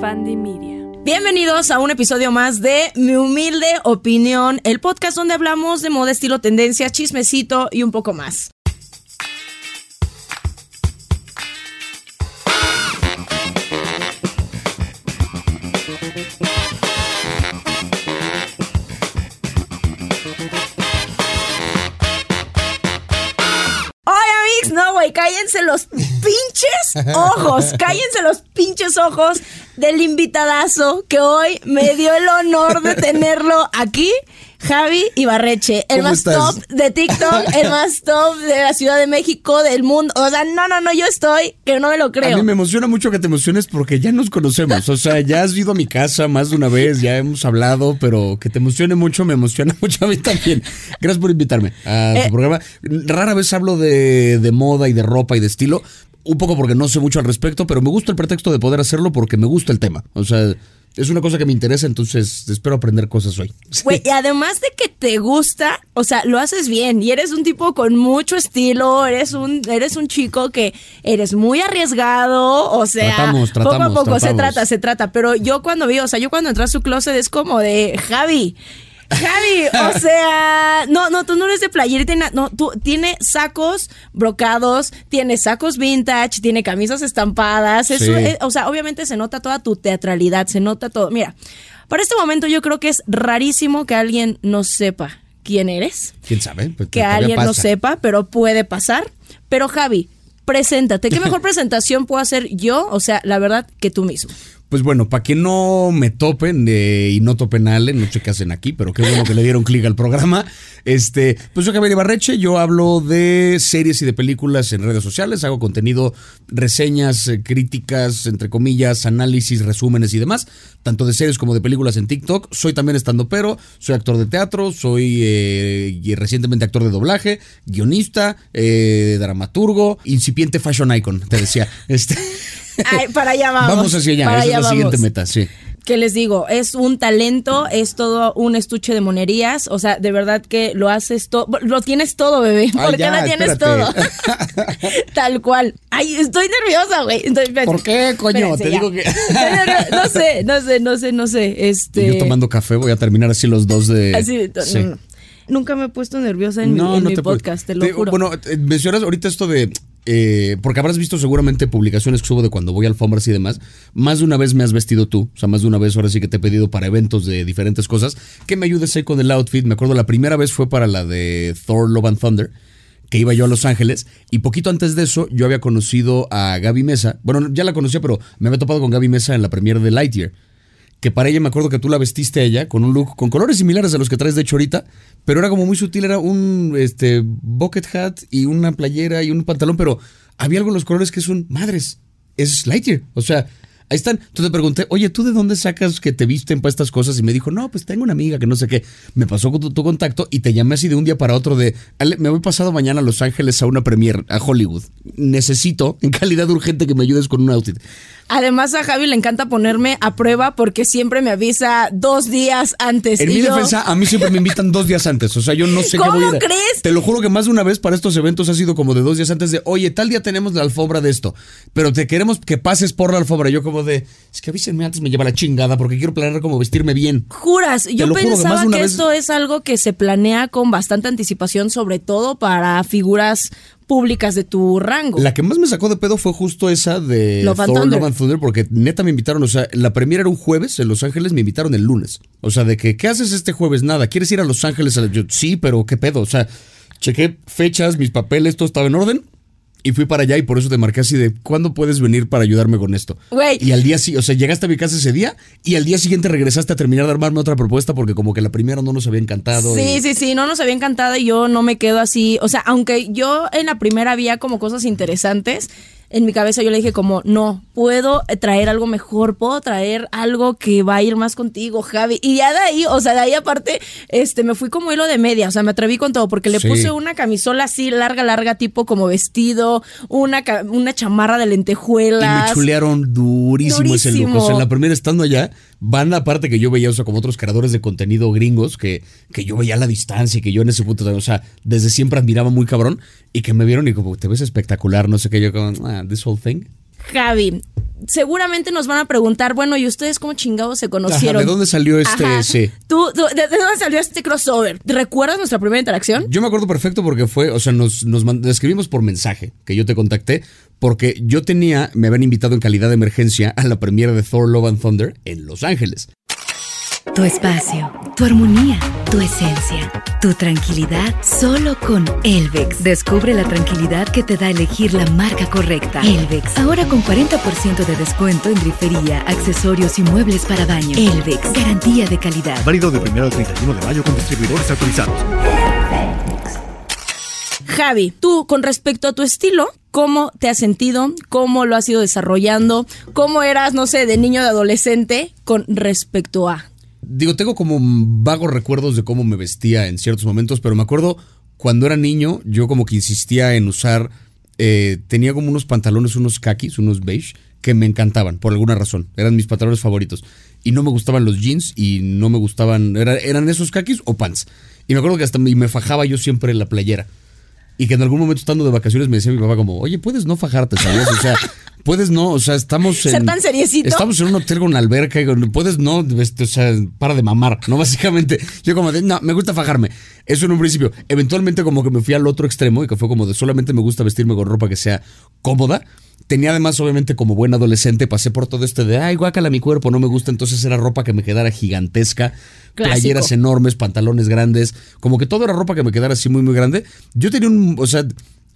Media. Bienvenidos a un episodio más de Mi Humilde Opinión, el podcast donde hablamos de moda, estilo, tendencia, chismecito y un poco más. Oye, Amix, no, güey, cállense los pinches ojos, cállense los pinches ojos del invitadazo que hoy me dio el honor de tenerlo aquí. Javi Ibarreche, el ¿Cómo más estás? top de TikTok, el más top de la Ciudad de México, del mundo. O sea, no, no, no, yo estoy que no me lo A creo. mí me emociona mucho que te emociones porque ya nos conocemos. O sea, ya has ido a mi casa más de una vez, ya hemos hablado, pero que te emocione mucho me emociona mucho a mí también. Gracias por invitarme a tu Eh. programa. Rara vez hablo de, de moda y de ropa y de estilo. Un poco porque no sé mucho al respecto, pero me gusta el pretexto de poder hacerlo porque me gusta el tema. O sea, es una cosa que me interesa, entonces espero aprender cosas hoy. Güey, y además de que te gusta, o sea, lo haces bien y eres un tipo con mucho estilo, eres un eres un chico que eres muy arriesgado, o sea, Tratamos, poco a tratamos, poco se trata, se trata, pero yo cuando vi, o sea, yo cuando entré a su closet es como de Javi, Javi, o sea, no, no, tú no eres de playerita, no, tú tiene sacos brocados, tiene sacos vintage, tiene camisas estampadas, Sí. es- o sea, obviamente se nota toda tu teatralidad, se nota todo. Mira, para este momento yo creo que es rarísimo que alguien no sepa quién eres, ¿Quién sabe? Pues, que todavía alguien no sepa, pero puede pasar. Pero Javi, preséntate. ¿Qué mejor presentación puedo hacer yo? O sea, la verdad, que tú mismo. Pues bueno, para que no me topen eh, y no topen a Ale, no qué hacen aquí, pero qué bueno que le dieron clic al programa. Este, pues yo Javier Ibarreche, yo hablo de series y de películas en redes sociales, hago contenido, reseñas, eh, críticas, entre comillas, análisis, resúmenes y demás, tanto de series como de películas en TikTok. Soy también estando pero, soy actor de teatro, soy eh, y recientemente actor de doblaje, guionista, eh, dramaturgo, incipiente fashion icon, te decía. Este, Ay, para allá vamos. vamos hacia allá, para esa es la siguiente meta, sí. ¿Qué les digo? Es un talento, es todo un estuche de monerías. O sea, de verdad que lo haces todo. Lo tienes todo, bebé. Ay, ¿Por qué lo tienes espérate. todo? Tal cual. Ay, estoy nerviosa, güey. ¿Por qué, coño? Te ya. digo que-. No sé, no sé, no sé, no sé. Este. Yo tomando café voy a terminar así los dos de... Así Sí. no, no. Nunca me he puesto nerviosa en mi, en mi podcast, te lo juro. Bueno, eh, mencionas ahorita esto de... eh, porque habrás visto seguramente publicaciones que subo de cuando voy a alfombras y demás. Más de una vez me has vestido tú. O sea, más de una vez ahora sí que te he pedido para eventos de diferentes cosas. Que me ayudes ahí con el outfit. Me acuerdo la primera vez fue para la de Thor Love and Thunder. Que iba yo a Los Ángeles. Y poquito antes de eso yo había conocido a Gaby Mesa. Bueno, ya la conocía, pero me había topado con Gaby Mesa en la premiere de Lightyear. Que para ella me acuerdo que tú la vestiste ella con un look con colores similares a los que traes de hecho ahorita, pero era como muy sutil, era un este bucket hat y una playera y un pantalón, pero había algo en los colores que es un madres, es Lightyear, o sea, ahí están. Entonces te pregunté, oye, ¿tú de dónde sacas que te visten para estas cosas? Y me dijo, no, pues tengo una amiga que no sé qué. Me pasó con tu, tu contacto y te llamé así de un día para otro de, "Ale, me voy pasado mañana a Los Ángeles a una premiere, a Hollywood. Necesito, en calidad urgente, que me ayudes con un outfit. Además, a Javi le encanta ponerme a prueba porque siempre me avisa dos días antes. En y mi yo- defensa, a mí siempre me invitan dos días antes. O sea, yo no sé ¿Cómo qué voy a ir crees? Te lo juro que más de una vez para estos eventos ha sido como de dos días antes de, oye, tal día tenemos la alfombra de esto, pero te queremos que pases por la alfombra. Yo como de, es que avísenme antes, me lleva la chingada porque quiero planear como vestirme bien. Juras, yo que pensaba que, vez- esto es algo que se planea con bastante anticipación, sobre todo para figuras públicas de tu rango. La que más me sacó de pedo fue justo esa de Love and Thor Thunder. Love and Thunder, porque neta me invitaron, o sea, la premiera era un jueves en Los Ángeles, me invitaron el lunes. O sea, de que, ¿qué haces este jueves? Nada, ¿quieres ir a Los Ángeles? Yo, sí, pero ¿qué pedo? O sea, chequé fechas, mis papeles, todo estaba en orden. Y fui para allá y por eso te marqué así de, ¿cuándo puedes venir para ayudarme con esto? Güey. Y al día sí, o sea, llegaste a mi casa ese día y al día siguiente regresaste a terminar de armarme otra propuesta porque como que la primera no nos había encantado. Sí, y- sí, sí, no nos había encantado y yo no me quedo así. O sea, aunque yo en la primera había como cosas interesantes, en mi cabeza yo le dije como, no, puedo traer algo mejor, puedo traer algo que va a ir más contigo, Javi. Y ya de ahí, o sea, de ahí aparte, este, me fui como hilo de media, o sea, me atreví con todo, porque le Sí. puse una camisola así, larga, larga, tipo como vestido, una, una chamarra de Y lentejuelas. me chulearon durísimo, ese look. O sea, en la primera estando allá, van aparte que yo veía, o sea, como otros creadores de contenido gringos, que, que yo veía a la distancia y que yo en ese punto, o sea, desde siempre admiraba muy cabrón, y que me vieron y como, te ves espectacular, no sé qué, yo como, ah, this whole thing. Javi, seguramente nos van a preguntar, bueno, ¿y ustedes cómo chingados se conocieron? Ajá, ¿de dónde salió este? Ajá. Sí. ¿Tú, tú- de, de dónde salió este crossover? ¿Recuerdas nuestra primera interacción? Yo me acuerdo perfecto porque fue, o sea, nos, nos escribimos por mensaje, que yo te contacté, porque yo tenía, me habían invitado en calidad de emergencia a la premiere de Thor Love and Thunder en Los Ángeles. Tu espacio, tu armonía, tu esencia, tu tranquilidad, solo con Elvex. Descubre la tranquilidad que te da elegir la marca correcta. Elvex, ahora con 40% de descuento en grifería, accesorios y muebles para baño. Elvex, garantía de calidad. Válido de 1 al 31 de mayo con distribuidores autorizados. Javi, tú con respecto a tu estilo, ¿cómo te has sentido? ¿Cómo lo has ido desarrollando? ¿Cómo eras, no sé, de niño, de adolescente con respecto a? Digo, tengo como vagos recuerdos de cómo me vestía en ciertos momentos, pero me acuerdo cuando era niño, yo como que insistía en usar, eh, tenía como unos pantalones, unos kakis, unos beige, que me encantaban, por alguna razón. Eran mis pantalones favoritos. Y no me gustaban los jeans y no me gustaban, era- eran esos kakis o pants. Y me acuerdo que hasta me, me fajaba yo siempre en la playera. Y que en algún momento estando de vacaciones me decía mi papá como, oye, puedes no fajarte, ¿sabes? O sea, puedes no, o sea, estamos en... Ser tan seriecito. Estamos en un hotel con alberca y con- puedes no, este, o sea, para de mamar, ¿no? Básicamente, yo como de, no, me gusta fajarme. Eso en un principio. Eventualmente como que me fui al otro extremo y que fue como de solamente me gusta vestirme con ropa que sea cómoda. Tenía además, obviamente, como buen adolescente, pasé por todo este de, ay, guácala mi cuerpo, no me gusta. Entonces era ropa que me quedara gigantesca, Clásico. playeras enormes, pantalones grandes, como que todo era ropa que me quedara así muy, muy grande. Yo tenía un, o sea,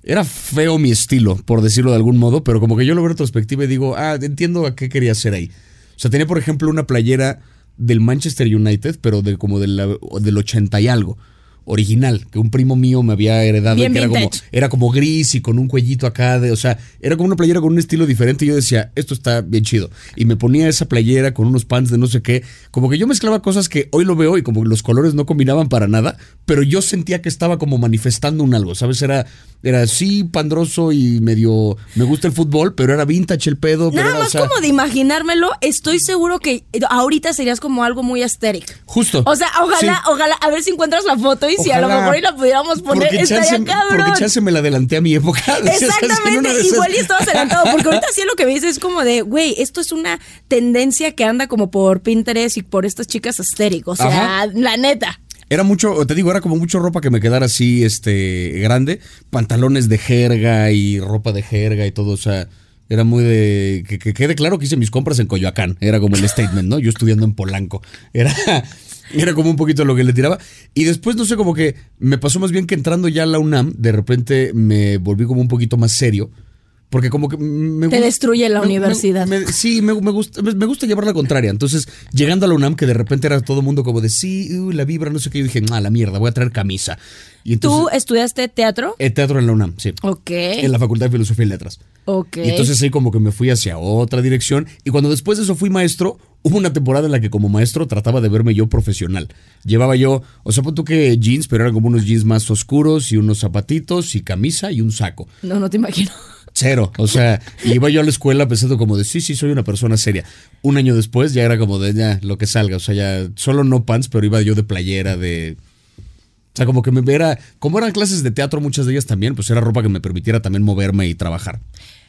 era feo mi estilo, por decirlo de algún modo, pero como que yo lo veo en retrospectiva y digo, ah, entiendo a qué quería hacer ahí. O sea, tenía, por ejemplo, una playera del Manchester United, pero de como de la- del 80 y algo. Original, que un primo mío me había heredado Bien que era como, era como gris y con un cuellito acá, de, o sea, era como una playera con un estilo diferente y yo decía, esto está bien chido. Y me ponía esa playera con unos pants de no sé qué, como que yo mezclaba cosas que hoy lo veo y como que los colores no combinaban para nada, pero yo sentía que estaba como manifestando un algo, ¿sabes? Era, era así pandroso y medio, me gusta el fútbol, pero era vintage el pedo. pero Nada era, o más sea, como de imaginármelo, estoy seguro que ahorita serías como algo muy aesthetic. Justo. O sea, ojalá, Sí. ojalá, a ver si encuentras la foto y si a lo mejor y la pudiéramos poner, porque estaría chance, cabrón. porque chance me la adelanté a mi época. Exactamente, esas- igual y estabas adelantado, porque ahorita sí lo que me dices es como de, güey, esto es una tendencia que anda como por Pinterest y por estas chicas astéricos, o sea, Ajá. la neta. Era mucho, te digo, era como mucho ropa que me quedara así, este, grande, pantalones de jerga y ropa de jerga y todo, o sea, era muy de, que, que quede claro que hice mis compras en Coyoacán, era como el statement, ¿no? Yo estudiando en Polanco, era, era como un poquito lo que le tiraba, y después, no sé, como que me pasó más bien que entrando ya a la UNAM, de repente me volví como un poquito más serio, porque como que me Te gusta- destruye la me- universidad. me- sí, me, gusta, me, gusta llevar la contraria. Entonces, llegando a la UNAM, que de repente era todo el mundo como de sí, uh, la vibra, no sé qué, yo dije, ah, la mierda, voy a traer camisa. Y ¿Tú estudiaste teatro? eh, teatro en la UNAM, sí. Ok. En la Facultad de Filosofía y Letras. Ok. Y entonces ahí como que me fui hacia otra dirección. Y cuando después de eso fui maestro, hubo una temporada en la que como maestro trataba de verme yo profesional. Llevaba yo, o sea, pon tú que jeans, pero eran como unos jeans más oscuros y unos zapatitos y camisa y un saco. No, no te imagino. Cero. O sea, iba yo a la escuela pensando como de sí, sí, soy una persona seria. Un año después ya era como de ya, lo que salga. O sea, ya solo no pants, pero iba yo de playera, de. O sea, como que me era. Como eran clases de teatro, muchas de ellas también, pues era ropa que me permitiera también moverme y trabajar.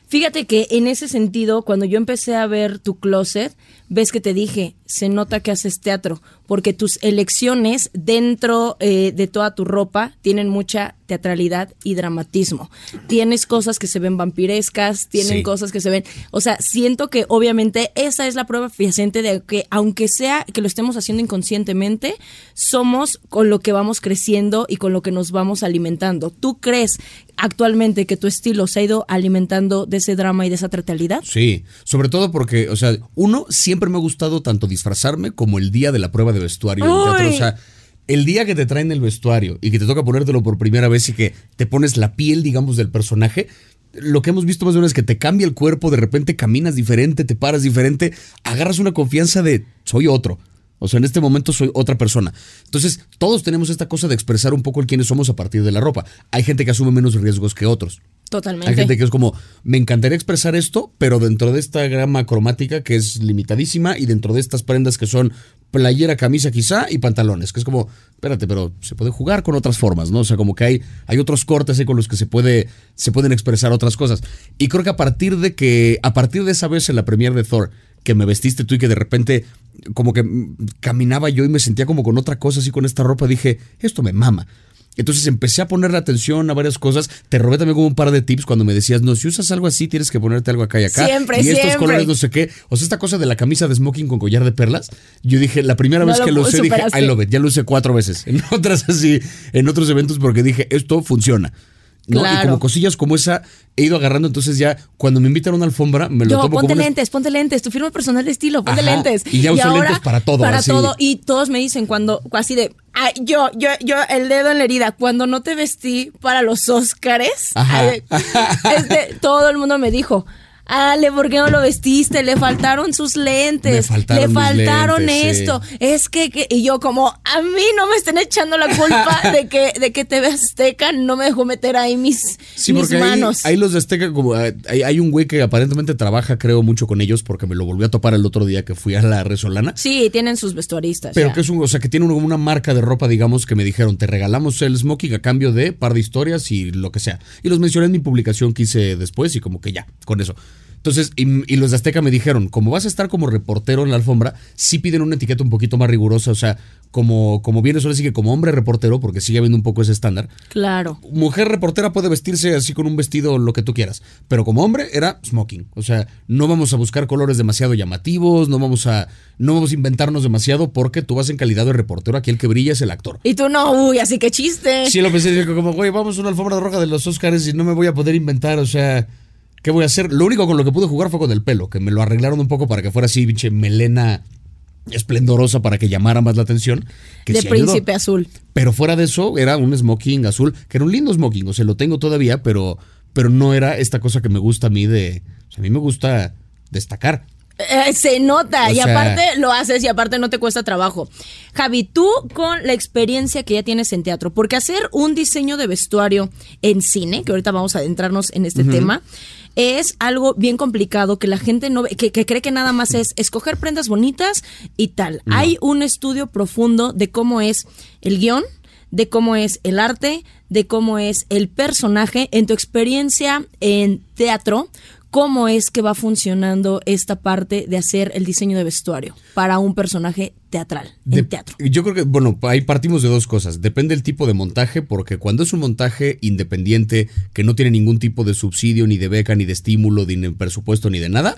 Fíjate que en ese sentido, cuando yo empecé a ver tu closet, ves que te dije, se nota que haces teatro, porque tus elecciones dentro eh, de toda tu ropa tienen mucha teatralidad y dramatismo. Tienes cosas que se ven vampirescas, tienen Sí. cosas que se ven, o sea, siento que obviamente esa es la prueba fehaciente de que aunque sea que lo estemos haciendo inconscientemente, somos con lo que vamos creciendo y con lo que nos vamos alimentando. ¿Tú crees actualmente que tu estilo se ha ido alimentando de ese drama y de esa teatralidad? Sí, sobre todo porque, o sea, uno, siempre me ha gustado tanto disfrazarme como el día de la prueba de vestuario en teatro. Uy. O sea, el día que te traen el vestuario y que te toca ponértelo por primera vez y que te pones la piel, digamos, del personaje. Lo que hemos visto más de una vez es que te cambia el cuerpo, de repente caminas diferente, te paras diferente, agarras una confianza de soy otro. O sea, en este momento soy otra persona. Entonces, todos tenemos esta cosa de expresar un poco el quiénes somos a partir de la ropa. Hay gente que asume menos riesgos que otros. Totalmente. Hay gente que es como, me encantaría expresar esto, pero dentro de esta gama cromática que es limitadísima y dentro de estas prendas que son playera, camisa quizá y pantalones, que es como, espérate, pero se puede jugar con otras formas, ¿no? O sea, como que hay, hay otros cortes ahí con los que se, puede, se pueden expresar otras cosas. Y creo que a partir de que, a partir de esa vez en la premiere de Thor, que me vestiste tú y que de repente como que mm, caminaba yo y me sentía como con otra cosa así con esta ropa, dije, esto me mama. Entonces empecé a ponerle atención a varias cosas. Te robé también como un par de tips cuando me decías, no, si usas algo así, tienes que ponerte algo acá y acá. Siempre, Y estos siempre. colores, no sé qué. O sea, esta cosa de la camisa de smoking con collar de perlas. Yo dije, la primera No vez lo que lo usé, dije. I love it. Ya lo usé cuatro veces. En otras así, en otros eventos, porque dije, esto funciona. ¿No? Y como cosillas como esa he ido agarrando. Entonces ya cuando me invitan a una alfombra, me lo Yo, tomo ponte como una- lentes, ponte lentes, tu firma personal de estilo, ponte Ajá, lentes. y ya uso lentes para todo, Para así. todo. Y todos me dicen cuando, así de, "Ay, yo, yo, yo, el dedo en la herida, cuando no te vestí para los Óscares, este, todo el mundo me dijo. Ale, ¿por qué no lo vestiste? Le faltaron sus lentes. Me faltaron Le faltaron lentes, sí. esto. Es que, que- y yo como, a mí no me estén echando la culpa de que, de que TV Azteca no me dejó meter ahí mis, Sí, mis porque ahí, manos. ahí los de Azteca, como eh, hay, hay un güey que aparentemente trabaja, creo, mucho con ellos, porque me lo volví a topar el otro día que fui a la Resolana. Sí, tienen sus vestuaristas. Pero ya. que es un, o sea, que tiene una, una marca de ropa, digamos, que me dijeron, te regalamos el smoking a cambio de par de historias y lo que sea. Y los mencioné en mi publicación que hice después y como que ya, con eso. Entonces, y, y los de Azteca me dijeron, como vas a estar como reportero en la alfombra, sí piden una etiqueta un poquito más rigurosa, o sea, como, como vienes ahora sí que como hombre reportero, porque sigue habiendo un poco ese estándar, Claro. mujer reportera puede vestirse así con un vestido lo que tú quieras, pero como hombre era smoking, o sea, no vamos a buscar colores demasiado llamativos, no vamos a no vamos a inventarnos demasiado porque tú vas en calidad de reportero, aquí el que brilla es el actor. Y tú no, uy, así que chiste. Sí, lo pensé, como, güey, vamos a una alfombra roja de los Oscars y no me voy a poder inventar, o sea, ¿qué voy a hacer? Lo único con lo que pude jugar fue con el pelo, que me lo arreglaron un poco para que fuera así, pinche melena esplendorosa para que llamara más la atención. Que de sí ayudó. príncipe azul. Pero fuera de eso, era un smoking azul, que era un lindo smoking, o sea, lo tengo todavía, pero, pero no era esta cosa que me gusta a mí de. O sea, a mí me gusta destacar. Eh, se nota O y sea- aparte lo haces y aparte no te cuesta trabajo. Javi, tú con la experiencia que ya tienes en teatro, porque hacer un diseño de vestuario en cine, que ahorita vamos a adentrarnos en este tema, es algo bien complicado que la gente no ve, que, que cree que nada más es escoger prendas bonitas y tal. Hay un estudio profundo de cómo es el guion, de cómo es el arte, de cómo es el personaje. En tu experiencia en teatro, ¿cómo es que va funcionando esta parte de hacer el diseño de vestuario para un personaje teatral, De- en teatro? Yo creo que, bueno, ahí partimos de dos cosas. Depende del tipo de montaje, porque cuando es un montaje independiente, que no tiene ningún tipo de subsidio, ni de beca, ni de estímulo, ni de presupuesto, ni de nada,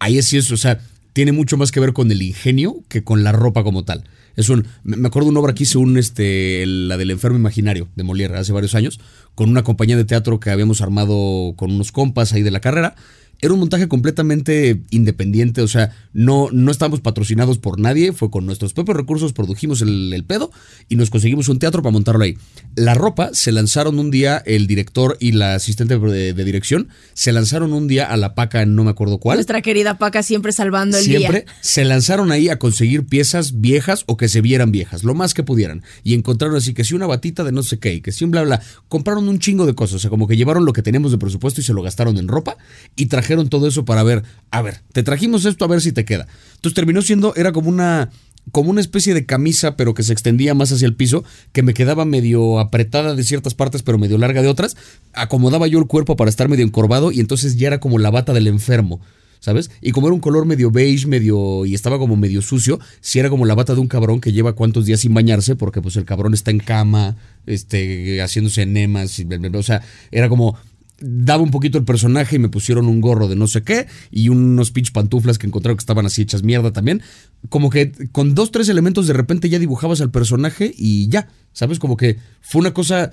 ahí sí es, o sea, tiene mucho más que ver con el ingenio que con la ropa como tal. Es un, me acuerdo de una obra que hice, un, este, la del enfermo imaginario de Molière hace varios años, con una compañía de teatro que habíamos armado con unos compas ahí de la carrera. Era un montaje completamente independiente, o sea, no, no estábamos patrocinados por nadie, fue con nuestros propios recursos, produjimos el, el pedo y nos conseguimos un teatro para montarlo ahí. La ropa se lanzaron un día, el director y la asistente de, de dirección, se lanzaron un día a la paca, no me acuerdo cuál. Nuestra querida Paca siempre salvando el Siempre día. se lanzaron ahí a conseguir piezas viejas o que se vieran viejas, lo más que pudieran. Y encontraron así que si una batita de no sé qué, y que si un bla bla. Compraron un chingo de cosas, o sea, como que llevaron lo que teníamos de presupuesto y se lo gastaron en ropa y trajeron todo eso para ver, a ver, te trajimos esto a ver si te queda. Entonces terminó siendo, era como una como una especie de camisa, pero que se extendía más hacia el piso, que me quedaba medio apretada de ciertas partes, pero medio larga de otras. Acomodaba yo el cuerpo para estar medio encorvado y entonces ya era como la bata del enfermo. ¿Sabes? Y como era un color medio beige, medio. y estaba como medio sucio, si era como la bata de un cabrón que lleva cuántos días sin bañarse, porque pues el cabrón está en cama, este, haciéndose enemas, o sea, era como. Daba un poquito el personaje y me pusieron un gorro de no sé qué y unos pinch pantuflas que encontraron que estaban así hechas mierda también. Como que con dos, tres elementos de repente ya dibujabas al personaje y ya, ¿sabes? Como que fue una cosa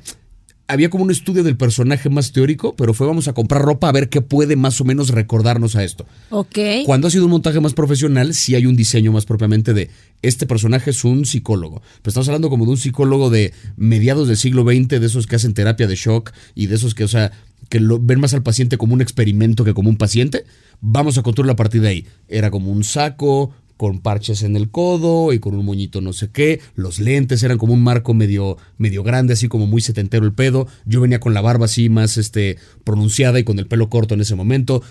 había como un estudio del personaje más teórico, pero fue vamos a comprar ropa a ver qué puede más o menos recordarnos a esto. Ok. Cuando ha sido un montaje más profesional, sí hay un diseño más propiamente de este personaje es un psicólogo. Pero estamos hablando como de un psicólogo de mediados del siglo XX, de esos que hacen terapia de shock y de esos que, o sea, que lo, ven más al paciente como un experimento que como un paciente. Vamos a construirlo a partir de ahí. Era como un saco, con parches en el codo y con un moñito no sé qué. Los lentes eran como un marco medio, medio grande, así como muy setentero el pedo. Yo venía con la barba así más este, pronunciada y con el pelo corto en ese momento.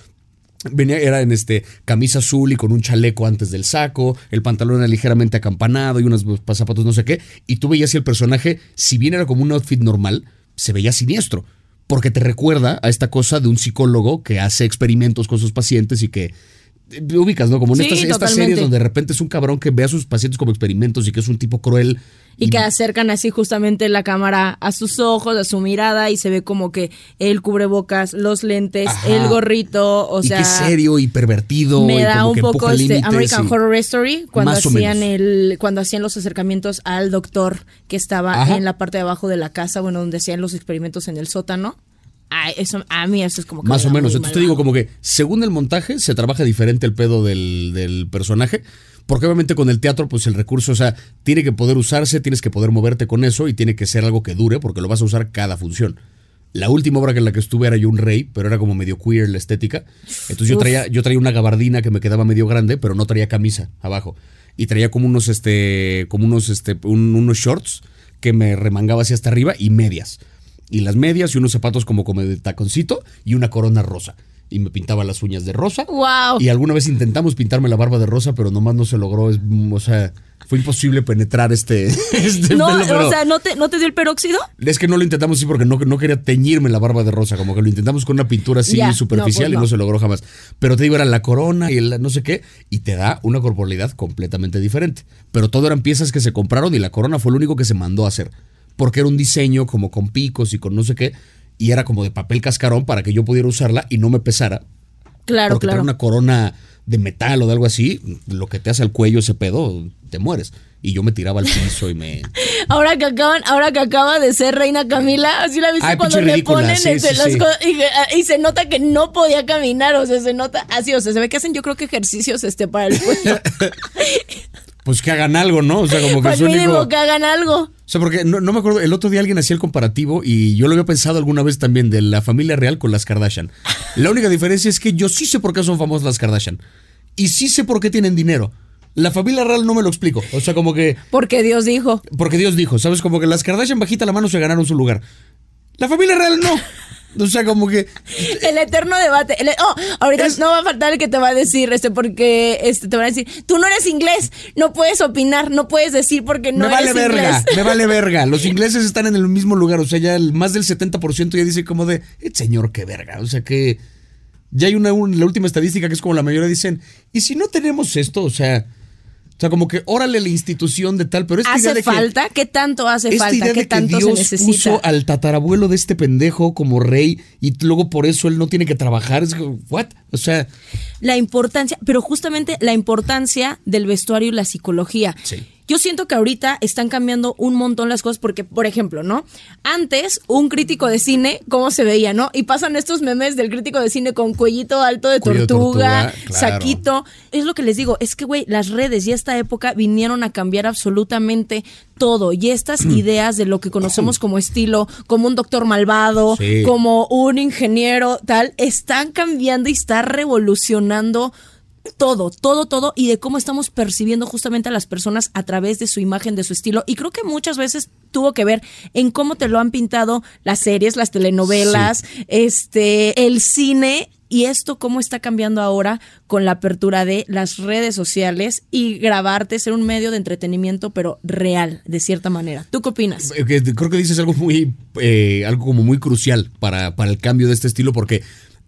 Venía, era en este camisa azul y con un chaleco antes del saco, el pantalón era ligeramente acampanado y unos zapatos no sé qué, y tú veías si el personaje, si bien era como un outfit normal, se veía siniestro, porque te recuerda a esta cosa de un psicólogo que hace experimentos con sus pacientes y que eh, ubicas, ¿no? Como en Sí, estas, estas series donde de repente es un cabrón que ve a sus pacientes como experimentos y que es un tipo cruel. Y que acercan así justamente la cámara a sus ojos, a su mirada, y se ve como que el cubrebocas, los lentes, Ajá. el gorrito, o y sea. es serio y pervertido. me y da como un que poco este American y- Horror Story cuando Más hacían el cuando hacían los acercamientos al doctor que estaba Ajá. en la parte de abajo de la casa, bueno, donde hacían los experimentos en el sótano. Ay, eso a mí eso es como que Más o menos. Entonces te digo como que según el montaje se trabaja diferente el pedo del, del personaje. Porque obviamente con el teatro, pues el recurso, o sea, tiene que poder usarse, tienes que poder moverte con eso y tiene que ser algo que dure porque lo vas a usar cada función. La última obra en la que estuve era yo un rey, pero era como medio queer la estética. Entonces yo traía, yo traía una gabardina que me quedaba medio grande, pero no traía camisa abajo. Y traía como unos, este, como unos, este, un- unos shorts que me remangaba hacia hasta arriba y medias. Y las medias y unos zapatos como, como de taconcito y una corona rosa. Y me pintaba las uñas de rosa. Wow. Y alguna vez intentamos pintarme la barba de rosa, pero nomás no se logró. Es, mm, o sea, fue imposible penetrar este, este No, pelo, pero o sea, ¿no te, ¿no te dio el peróxido? es que no lo intentamos así porque no, no quería teñirme la barba de rosa, como que lo intentamos con una pintura así superficial no, pues y no no. se logró jamás. Pero te digo, era la corona y el no sé qué, y te da una corporalidad completamente diferente. Pero todo eran piezas que se compraron y la corona fue lo único que se mandó a hacer. Porque era un diseño como con picos y con no sé qué, y era como de papel cascarón para que yo pudiera usarla y no me pesara. Claro, porque claro. una corona de metal o de algo así, lo que te hace al cuello ese pedo, te mueres. Y yo me tiraba al piso y me... Ahora que acaban, ahora que acaba de ser reina Camila, así la viste Ay, cuando le ridícula, ponen sí, entre sí, las sí. cosas y, y se nota que no podía caminar, o sea, se nota así, o sea, se ve que hacen yo creo que ejercicios este para el cuello. Pues que hagan algo, ¿no? O sea, como que Pues su único... mínimo que hagan algo. O sea, porque no, no me acuerdo, el otro día alguien hacía el comparativo y yo lo había pensado alguna vez también de la familia real con las Kardashian. La única diferencia es que yo sí sé por qué son famosas las Kardashian. Y sí sé por qué tienen dinero. La familia real no me lo explico. O sea, como que... Porque Dios dijo. Porque Dios dijo, ¿sabes? Como que las Kardashian bajita la mano se ganaron su lugar. La familia real no. O sea, como que... El eterno debate. El- oh, ahorita Es- no va a faltar el que te va a decir, este, porque este, te van a decir, tú no eres inglés, no puedes opinar, no puedes decir porque no me vale eres verga, inglés. me vale verga. Los ingleses están en el mismo lugar. O sea, ya el, más del 70% ya dice como de, "Eh, señor, qué verga. O sea que ya hay una, un- la última estadística que es como la mayoría dicen, ¿y si no tenemos esto? O sea, o sea como que órale la institución de tal, pero esta idea ¿Hace de que- falta? ¿Qué tanto hace esta falta? idea ¿Qué de que tanto Dios se necesita? puso al tatarabuelo de este pendejo como rey y luego por eso él no tiene que trabajar. Es como, ¿what? O sea, La importancia, pero justamente la importancia del vestuario y la psicología. Sí. Yo siento que ahorita están cambiando un montón las cosas porque, por ejemplo, ¿no? Antes, un crítico de cine, ¿cómo se veía, no? Y pasan estos memes del crítico de cine con cuellito alto de tortuga, tortuga, claro. saquito. Es lo que les digo, es que, güey, las redes y esta época vinieron a cambiar absolutamente todo. Y estas ideas de lo que conocemos como estilo, como un doctor malvado, Sí. como un ingeniero, tal, están cambiando y está revolucionando todo, todo, todo y de cómo estamos percibiendo justamente a las personas a través de su imagen, de su estilo. Y creo que muchas veces tuvo que ver en cómo te lo han pintado las series, las telenovelas, este, el cine. Y esto cómo está cambiando ahora con la apertura de las redes sociales y grabarte, ser un medio de entretenimiento, pero real, de cierta manera. ¿Tú qué opinas? Eh, creo que dices algo muy, eh, algo como muy crucial para, para el cambio de este estilo, porque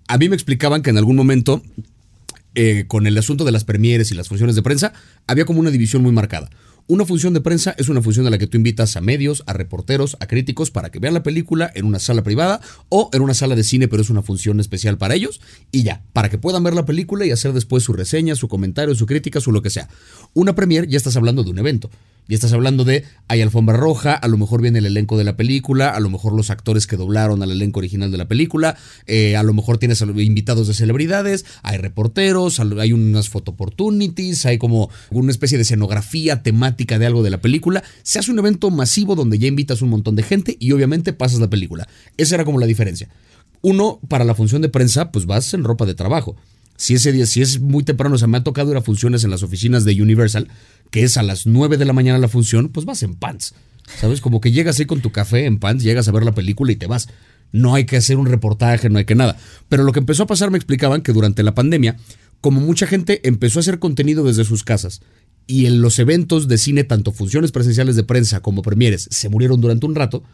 a mí me explicaban que en algún momento, eh, con el asunto de las premieres y las funciones de prensa, había como una división muy marcada. Una función de prensa es una función a la que tú invitas a medios, a reporteros, a críticos para que vean la película en una sala privada o en una sala de cine, pero es una función especial para ellos y ya, para que puedan ver la película y hacer después su reseña, su comentario, su crítica, su lo que sea. Una premier ya estás hablando de un evento. Ya estás hablando de, hay alfombra roja, a lo mejor viene el elenco de la película, a lo mejor los actores que doblaron al elenco original de la película, eh, a lo mejor tienes invitados de celebridades, hay reporteros, hay unas photo opportunities, hay como una especie de escenografía temática de algo de la película. Se hace un evento masivo donde ya invitas un montón de gente y obviamente pasas la película. Esa era como la diferencia. Uno, para la función de prensa, pues vas en ropa de trabajo. Si ese día, si es muy temprano, o sea, me ha tocado ir a funciones en las oficinas de Universal, que es a las 9 de la mañana la función, pues vas en pants. ¿Sabes? Como que llegas ahí con tu café en pants, llegas a ver la película y te vas. No hay que hacer un reportaje, no hay que nada. Pero lo que empezó a pasar me explicaban que durante la pandemia, como mucha gente empezó a hacer contenido desde sus casas y en los eventos de cine, tanto funciones presenciales de prensa como premieres, se murieron durante un rato,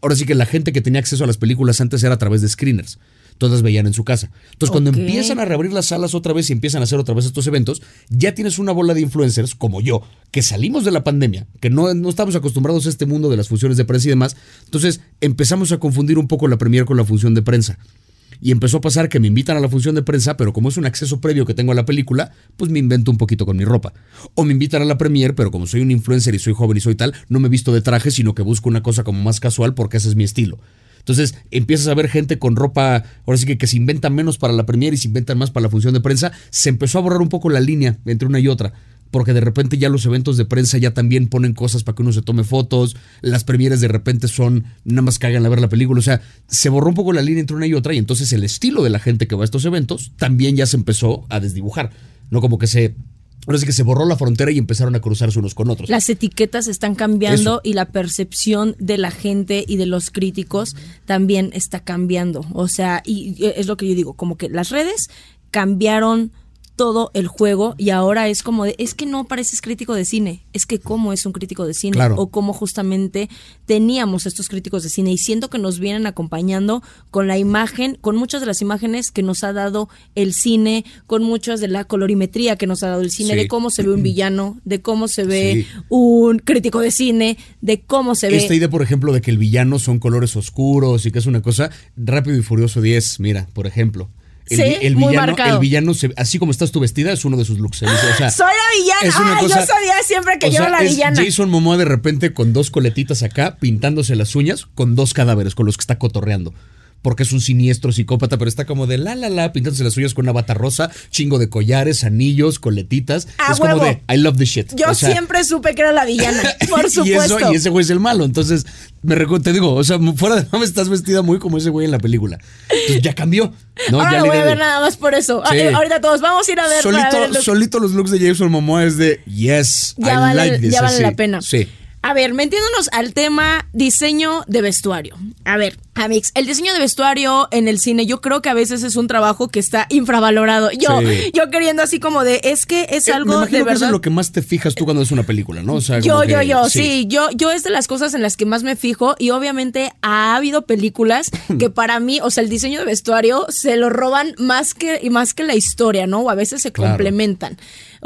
ahora sí que la gente que tenía acceso a las películas antes era a través de screeners. Todas veían en su casa. Entonces, cuando empiezan a reabrir las salas otra vez y empiezan a hacer otra vez estos eventos, ya tienes una bola de influencers como yo, que salimos de la pandemia, que no, no estamos acostumbrados a este mundo de las funciones de prensa y demás. Entonces, empezamos a confundir un poco la premier con la función de prensa. Y empezó a pasar que me invitan a la función de prensa, pero como es un acceso previo que tengo a la película, pues me invento un poquito con mi ropa. O me invitan a la premier, pero como soy un influencer y soy joven y soy tal, no me visto de traje, sino que busco una cosa como más casual porque ese es mi estilo. Entonces empiezas a ver gente con ropa, ahora sí que, que se inventa menos para la premier y se inventan más para la función de prensa. Se empezó a borrar un poco la línea entre una y otra. Porque de repente ya los eventos de prensa ya también ponen cosas para que uno se tome fotos. Las premieres de repente son nada más que hagan a ver la película. O sea, se borró un poco la línea entre una y otra. Y entonces el estilo de la gente que va a estos eventos también ya se empezó a desdibujar. No como que se. Ahora sí que se borró la frontera y empezaron a cruzarse unos con otros. Las etiquetas están cambiando Eso. y la percepción de la gente y de los críticos también está cambiando. O sea, y y es lo que yo digo, como que las redes cambiaron todo el juego y ahora es como de, es que no pareces crítico de cine, es que cómo es un crítico de cine Claro. o cómo justamente teníamos estos críticos de cine y siento que nos vienen acompañando con la imagen, con muchas de las imágenes que nos ha dado el cine, con muchas de la colorimetría que nos ha dado el cine, Sí. de cómo se ve un villano, de cómo se ve Sí. un crítico de cine, de cómo se ve. Esta idea, por ejemplo, de que el villano son colores oscuros y que es una cosa rápido y furioso 10, mira, por ejemplo. El, Sí, vi- el muy villano, marcado. el villano se- así como estás tú vestida, es uno de sus looks. O sea, Soy la villana. es una cosa- yo sabía siempre que yo sea, era la es villana. Jason Momoa de repente con dos coletitas acá, pintándose las uñas, con dos cadáveres con los que está cotorreando. Porque es un siniestro psicópata, pero está como de la la la, pintándose las uñas con una bata rosa, chingo de collares, anillos, coletitas. ¡A es como de I love the shit. Yo O sea, siempre supe que era la villana, por y, supuesto. eso, y ese güey es el malo. Entonces, me te digo, o sea, fuera de mames, estás vestida muy como ese güey en la película. Entonces ya cambió. ¿no? Ahora ya voy a ver de- nada más por eso. Ah, Sí. eh, ahorita todos vamos a ir a ver. Solito, los looks de Jason Momoa es de yes, ya I vale, like this. ya vale así. la pena. Sí. A ver, metiéndonos al tema diseño de vestuario. A ver, Amix, el diseño de vestuario en el cine yo creo que a veces es un trabajo que está infravalorado. Yo, Sí. yo queriendo así como de, es que es Eh, me algo imagino de que eso verdad. es lo que más te fijas tú cuando es una película, ¿no? O sea, Yo, yo, yo, sí. yo, yo es de las cosas en las que más me fijo y obviamente ha habido películas que para mí, o sea, el diseño de vestuario se lo roban más que, y más que la historia, ¿no? O a veces se Claro. complementan.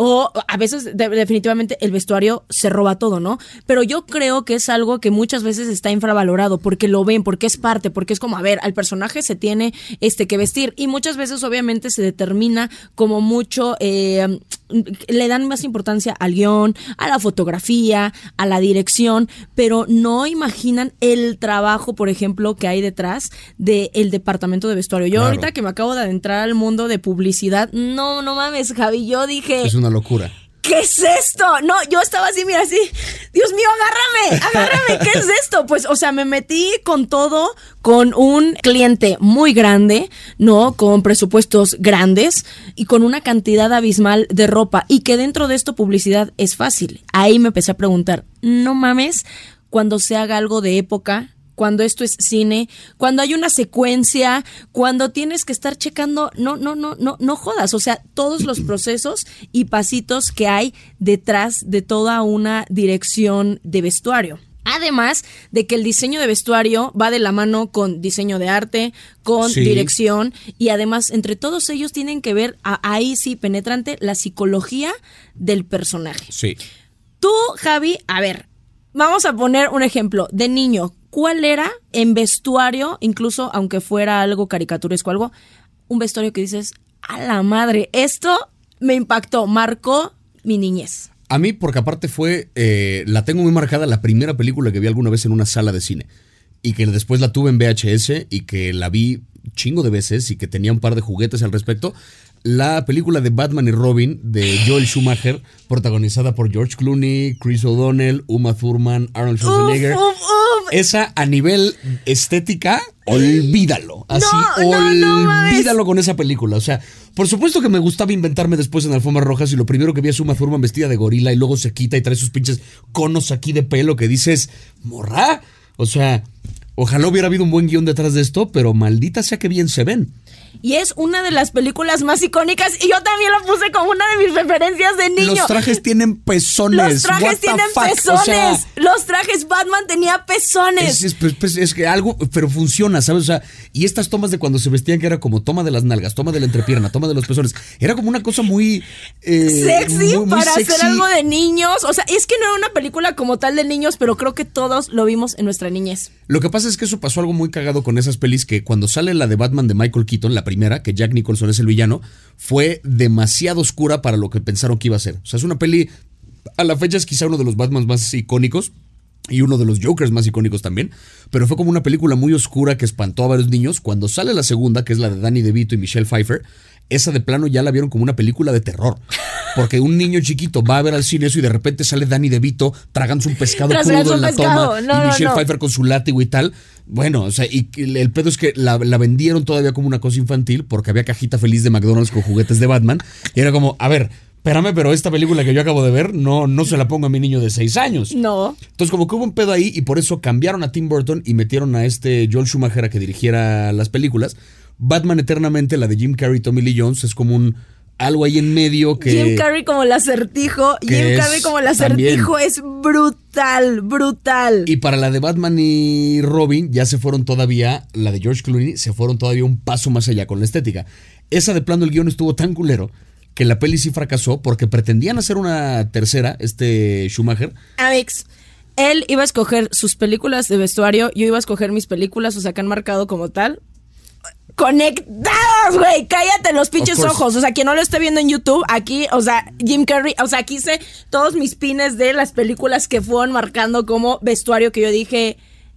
O a veces de- definitivamente el vestuario se roba todo, ¿no? Pero yo creo que es algo que muchas veces está infravalorado porque lo ven, porque es parte, porque es como, a ver, al personaje se tiene este que vestir y muchas veces obviamente se determina como mucho, eh, le dan más importancia al guion, a la fotografía, a la dirección, pero no imaginan el trabajo, por ejemplo, que hay detrás del departamento de vestuario. Yo Claro. ahorita que me acabo de adentrar al mundo de publicidad, no, no mames, Javi, yo dije... Es locura. ¿Qué es esto? No, yo estaba así, mira, así. Dios mío, agárrame, agárrame. ¿Qué es esto? Pues, o sea, me metí con todo, con un cliente muy grande, ¿no? Con presupuestos grandes y con una cantidad abismal de ropa. Y que dentro de esto publicidad es fácil. Ahí me empecé a preguntar, no mames, cuando se haga algo de época, cuando esto es cine, cuando hay una secuencia, cuando tienes que estar checando, no, no, no, no, no jodas, o sea, todos los procesos y pasitos que hay detrás de toda una dirección de vestuario. Además de que el diseño de vestuario va de la mano con diseño de arte, con Sí. dirección y además entre todos ellos tienen que ver a- ahí sí penetrante la psicología del personaje. Sí. Tú, Javi, a ver, vamos a poner un ejemplo de niño. ¿Cuál era en vestuario, incluso aunque fuera algo caricaturesco, algo, un vestuario que dices, a la madre, esto me impactó, marcó mi niñez? A mí, porque aparte fue, eh, la tengo muy marcada la primera película que vi alguna vez en una sala de cine. Y que después la tuve en VHS y que la vi chingo de veces y que tenía un par de juguetes al respecto. La película de Batman y Robin de Joel Schumacher, protagonizada por George Clooney, Chris O'Donnell, Uma Thurman, Arnold Schwarzenegger. Uf, uf, uf. Esa a nivel estética, olvídalo. Así, no, no mames. olvídalo con esa película. O sea, por supuesto que me gustaba inventarme después en Alfombras Rojas y lo primero que vi es Uma Thurman vestida de gorila y luego se quita y trae sus pinches conos aquí de pelo que dices, morra. O sea, Ojalá hubiera habido un buen guion detrás de esto, pero maldita sea que bien se ven. Y es una de las películas más icónicas. Y yo también la puse como una de mis referencias de niño. Los trajes tienen pezones. Los trajes What tienen pezones. O sea, Los trajes Batman tenía pezones. Es, es- pues, pues, es que algo, pero funciona, ¿sabes? O sea, y estas tomas de cuando se vestían, que era como toma de las nalgas, toma de la entrepierna, toma de los pezones, era como una cosa muy. eh, sexy muy- muy para sexy. hacer algo de niños. O sea, es que no era una película como tal de niños, pero creo que todos lo vimos en nuestra niñez. Lo que pasa es que eso pasó algo muy cagado con esas pelis que cuando sale la de Batman de Michael Keaton, la primera, que Jack Nicholson es el villano, fue demasiado oscura para lo que pensaron que iba a ser. O sea, es una peli, a la fecha es quizá uno de los Batmans más icónicos. Y uno de los Jokers más icónicos también. Pero fue como una película muy oscura que espantó a varios niños. Cuando sale la segunda, que es la de Danny DeVito y Michelle Pfeiffer, esa de plano ya la vieron como una película de terror. Porque un niño chiquito va a ver al cine eso y de repente sale Danny DeVito tragándose un pescado crudo en la pescado. toma. No, y no, Michelle no. Pfeiffer con su látigo y tal. Bueno, o sea, y el pedo es que la, la vendieron todavía como una cosa infantil porque había cajita feliz de McDonald's con juguetes de Batman. Y era como, a ver, espérame, pero esta película que yo acabo de ver no, no se la pongo a mi niño de seis años. No. Entonces, como que hubo un pedo ahí y por eso cambiaron a Tim Burton y metieron a este Joel Schumacher a que dirigiera las películas. Batman Eternamente, la de Jim Carrey y Tommy Lee Jones, es como un algo ahí en medio que. Jim Carrey como el acertijo. Jim Carrey como el acertijo es brutal, brutal. Y para la de Batman y Robin ya se fueron todavía, la de George Clooney, se fueron todavía un paso más allá con la estética. Esa de plano el guion estuvo tan culero que la peli sí fracasó porque pretendían hacer una tercera, este Schumacher. Amix, él iba a escoger sus películas de vestuario, yo iba a escoger mis películas, o sea, que han marcado como tal. Conectados, güey. Cállate los pinches ojos. O sea, quien no lo esté viendo en YouTube, aquí, o sea, Jim Carrey, o sea, aquí hice todos mis pines de las películas que fueron marcando como vestuario que yo dije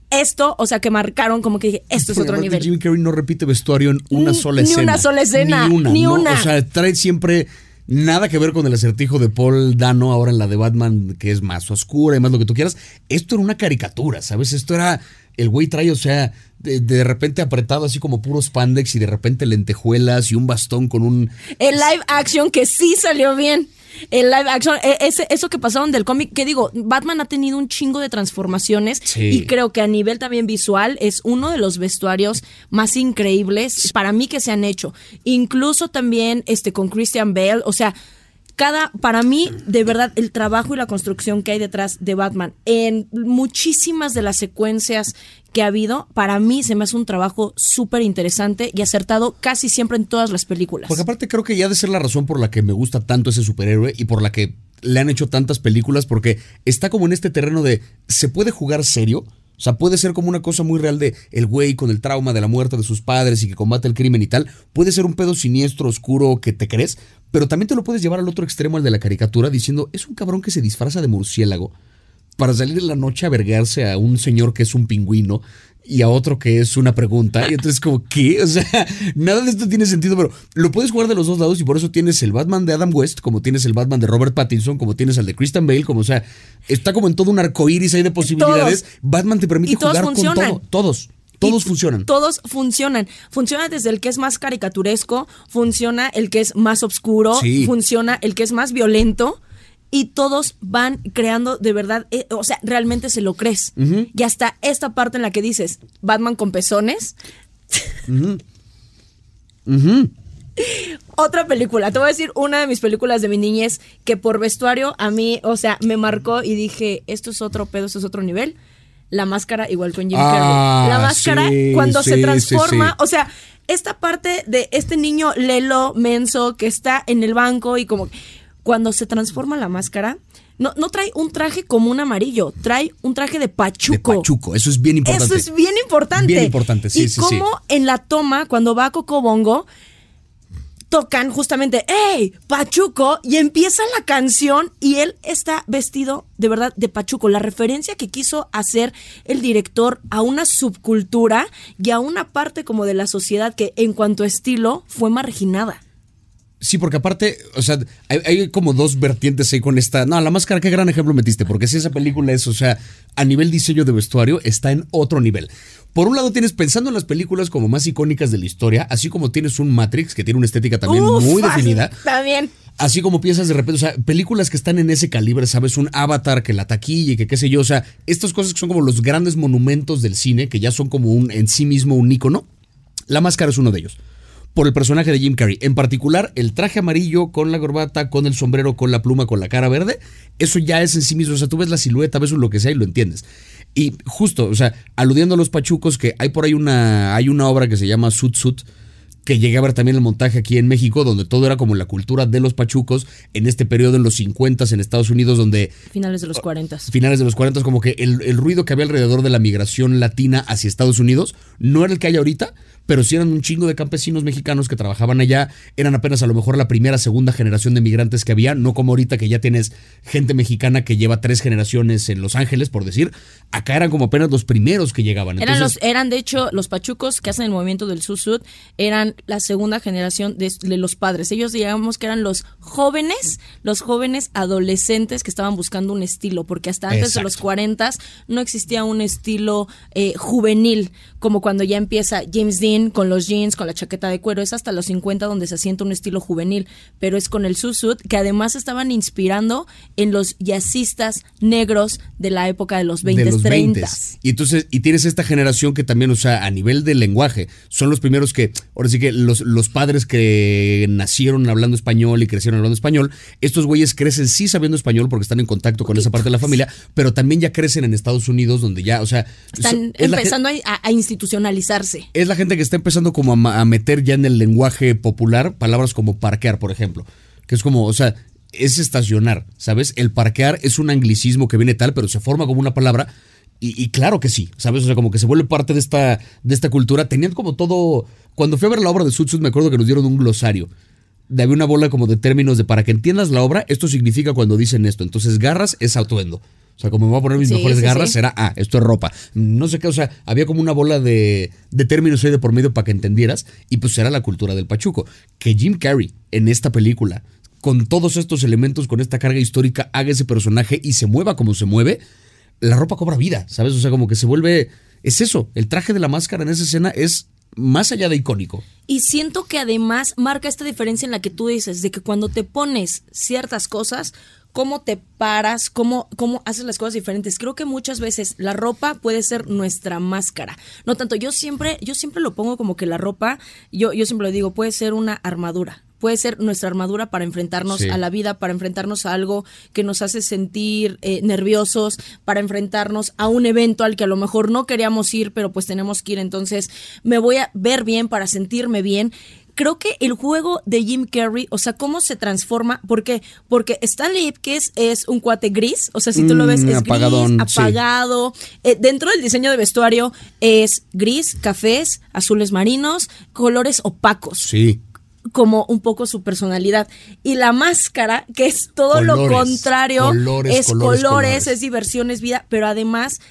esto, o sea, que marcaron como que dije, esto es otro nivel. Jim Carrey no repite vestuario en una Ni- sola ni escena. una sola escena, Ni una. ni ¿no? una. O sea, trae siempre nada que ver con el acertijo de Paul Dano ahora en la de Batman, que es más oscura y más lo que tú quieras. Esto era una caricatura, ¿sabes? Esto era. El güey trae, o sea, de, de repente apretado así como puros pandex y de repente lentejuelas y un bastón con un. El live action que sí salió bien. El live action, e- ese, eso que pasaron del cómic, que digo, Batman ha tenido un chingo de transformaciones Sí. y creo que a nivel también visual es uno de los vestuarios más increíbles para mí que se han hecho. Incluso también este con Christian Bale, o sea, cada, para mí, de verdad, el trabajo y la construcción que hay detrás de Batman en muchísimas de las secuencias que ha habido, para mí se me hace un trabajo súper interesante y acertado casi siempre en todas las películas. Porque aparte creo que ya de ser la razón por la que me gusta tanto ese superhéroe y por la que le han hecho tantas películas, porque está como en este terreno de se puede jugar serio. O sea, puede ser como una cosa muy real de el güey con el trauma de la muerte de sus padres y que combate el crimen y tal. Puede ser un pedo siniestro, oscuro, que te crees, pero también te lo puedes llevar al otro extremo, al de la caricatura, diciendo, es un cabrón que se disfraza de murciélago para salir en la noche a vergarse a un señor que es un pingüino y a otro que es una pregunta. Y entonces, como, ¿qué? O sea, nada de esto tiene sentido, pero lo puedes jugar de los dos lados y por eso tienes el Batman de Adam West, como tienes el Batman de Robert Pattinson, como tienes el de Christian Bale, como, o sea, está como en todo un arco iris ahí de posibilidades. Batman te permite jugar funcionan. con todo. Todos. Todos funcionan. Todos funcionan. Funciona desde el que es más caricaturesco, funciona el que es más oscuro, Sí. funciona el que es más violento. Y todos van creando de verdad, eh, o sea, realmente se lo crees. Y hasta esta parte en la que dices, Batman con pezones. Otra película, te voy a decir una de mis películas de mi niñez que por vestuario a mí, o sea, me marcó y dije, esto es otro pedo, esto es otro nivel. La máscara igual con Jim Ah, Carrey. La máscara sí, cuando se transforma, sí. o sea, esta parte de este niño Lelo menso que está en el banco y como cuando se transforma la máscara, no, no trae un traje como un amarillo, trae un traje de De pachuco. Pachuco. Eso es bien importante. Eso es bien importante. Bien importante, sí, y sí, sí. cómo en la toma, cuando va a Cocobongo, tocan justamente, ¡Ey! Pachuco, y empieza la canción y él está vestido de verdad de Pachuco. La referencia que quiso hacer el director a una subcultura y a una parte como de la sociedad que en cuanto a estilo fue marginada. Sí, porque aparte, o sea, hay, hay como dos vertientes ahí con esta. No, la máscara, qué gran ejemplo metiste, porque si esa película es, o sea, a nivel diseño de vestuario, está en otro nivel. Por un lado, tienes pensando en las películas como más icónicas de la historia, así como tienes un Matrix que tiene una estética también Uf, muy definida. También. Así como piensas de repente, o sea, películas que están en ese calibre, ¿sabes? Un Avatar, que la taquilla y que qué sé yo, o sea, estas cosas que son como los grandes monumentos del cine, que ya son como un en sí mismo un ícono. La máscara es uno de ellos. Por el personaje de Jim Carrey. En particular, el traje amarillo con la corbata, con el sombrero, con la pluma, con la cara verde. Eso ya es en sí mismo. O sea, tú ves la silueta, ves lo que sea y lo entiendes. Y justo, o sea, aludiendo a los pachucos, que hay por ahí una, hay una obra que se llama Sut Sut, que llegué a ver también el montaje aquí en México, donde todo era como la cultura de los pachucos en este periodo en los 50 en Estados Unidos, donde Finales de los 40. finales de los 40, como que el, el ruido que había alrededor de la migración latina hacia Estados Unidos no era el que hay ahorita, pero sí eran un chingo de campesinos mexicanos que trabajaban allá, eran apenas a lo mejor la primera, segunda generación de migrantes que había, no como ahorita que ya tienes gente mexicana que lleva tres generaciones en Los Ángeles, por decir, acá eran como apenas los primeros que llegaban. Eran, Entonces, los, eran de hecho los pachucos que hacen el movimiento del Susud, eran la segunda generación de, de los padres. Ellos digamos que eran los jóvenes, los jóvenes adolescentes que estaban buscando un estilo, porque hasta antes de los Exacto. 40 no existía un estilo eh, juvenil, como cuando ya empieza James Dean con los jeans, con la chaqueta de cuero. Es hasta los 50 donde se asienta un estilo juvenil, pero es con el Susud que además estaban inspirando en los jazzistas negros de la época de los 20, de los 30. 20s. Y entonces, y tienes esta generación que también, o sea, a nivel de lenguaje, son los primeros que, ahora sí que los, los padres que nacieron hablando español y crecieron hablando español, estos güeyes crecen sí sabiendo español porque están en contacto con esa parte de la familia, pero también ya crecen en Estados Unidos donde ya, o sea, Están es empezando a, a- a institucionalizarse. es la gente que está empezando como a, meter ya en el lenguaje popular palabras como parquear, por ejemplo. Que es como, o sea, es estacionar, ¿sabes? El parquear es un anglicismo que viene tal, pero se forma como una palabra. Y, claro que sí, ¿sabes? O sea, como que se vuelve parte de esta, de esta cultura. Tenían como todo. Cuando fui a ver la obra de Sud, me acuerdo que nos dieron un glosario. De había una bola como de términos de para que entiendas la obra, esto significa cuando dicen esto. Entonces, garras es atuendo. O sea, como me voy a poner mis Sí, mejores sí, garras, sí. será, ah, esto es ropa. No sé qué, o sea, había como una bola de, de términos ahí de por medio para que entendieras. Y pues era la cultura del pachuco. Que Jim Carrey en esta película, con todos estos elementos, con esta carga histórica, haga ese personaje y se mueva como se mueve, la ropa cobra vida, ¿sabes? O sea, como que se vuelve. Es eso, el traje de la máscara en esa escena es más allá de icónico. Y siento que además marca esta diferencia en la que tú dices, de que cuando te pones ciertas cosas, cómo te paras, cómo, cómo haces las cosas diferentes. Creo que muchas veces la ropa puede ser nuestra máscara. No tanto, yo siempre, yo siempre lo pongo como que la ropa, yo, yo siempre lo digo, puede ser una armadura. Puede ser nuestra armadura para enfrentarnos Sí. a la vida, para enfrentarnos a algo que nos hace sentir eh, nerviosos, para enfrentarnos a un evento al que a lo mejor no queríamos ir, pero pues tenemos que ir. Entonces me voy a ver bien para sentirme bien. Creo que el juego de Jim Carrey, o sea, cómo se transforma, ¿por qué? Porque Stanley Ipkiss es un cuate gris, o sea, si tú lo ves, Mm, es apagadón, gris, sí. apagado. Eh, dentro del diseño de vestuario es gris, cafés, azules marinos, colores opacos Sí. como un poco su personalidad. Y la máscara, que es todo lo contrario, colores, es colores. es diversión, es vida, pero además,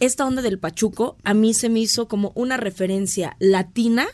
esta onda del Pachuco a mí se me hizo como una referencia latina.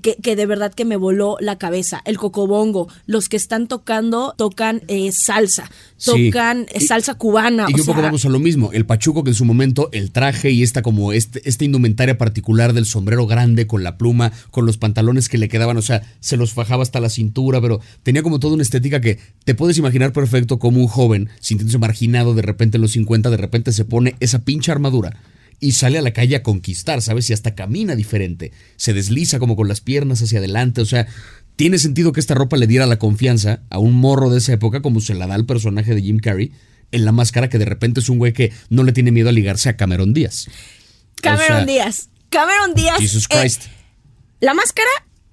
Que, que de verdad que me voló la cabeza. El cocobongo, los que están tocando, tocan eh, salsa, tocan eh, salsa cubana. Y o un poco vamos a lo mismo. El pachuco que en su momento el traje y esta como este, esta indumentaria particular del sombrero grande con la pluma, con los pantalones que le quedaban, o sea, se los fajaba hasta la cintura, pero tenía como toda una estética que te puedes imaginar perfecto como un joven sintiéndose marginado de repente en los 50, de repente se pone esa pinche armadura y sale a la calle a conquistar, ¿sabes? Y hasta camina diferente. Se desliza como con las piernas hacia adelante. O sea, tiene sentido que esta ropa le diera la confianza a un morro de esa época, como se la da al personaje de Jim Carrey, en la máscara, que de repente es un güey que no le tiene miedo a ligarse a Cameron Díaz. Cameron O sea, Díaz. Cameron Díaz. Jesus eh, Christ. La máscara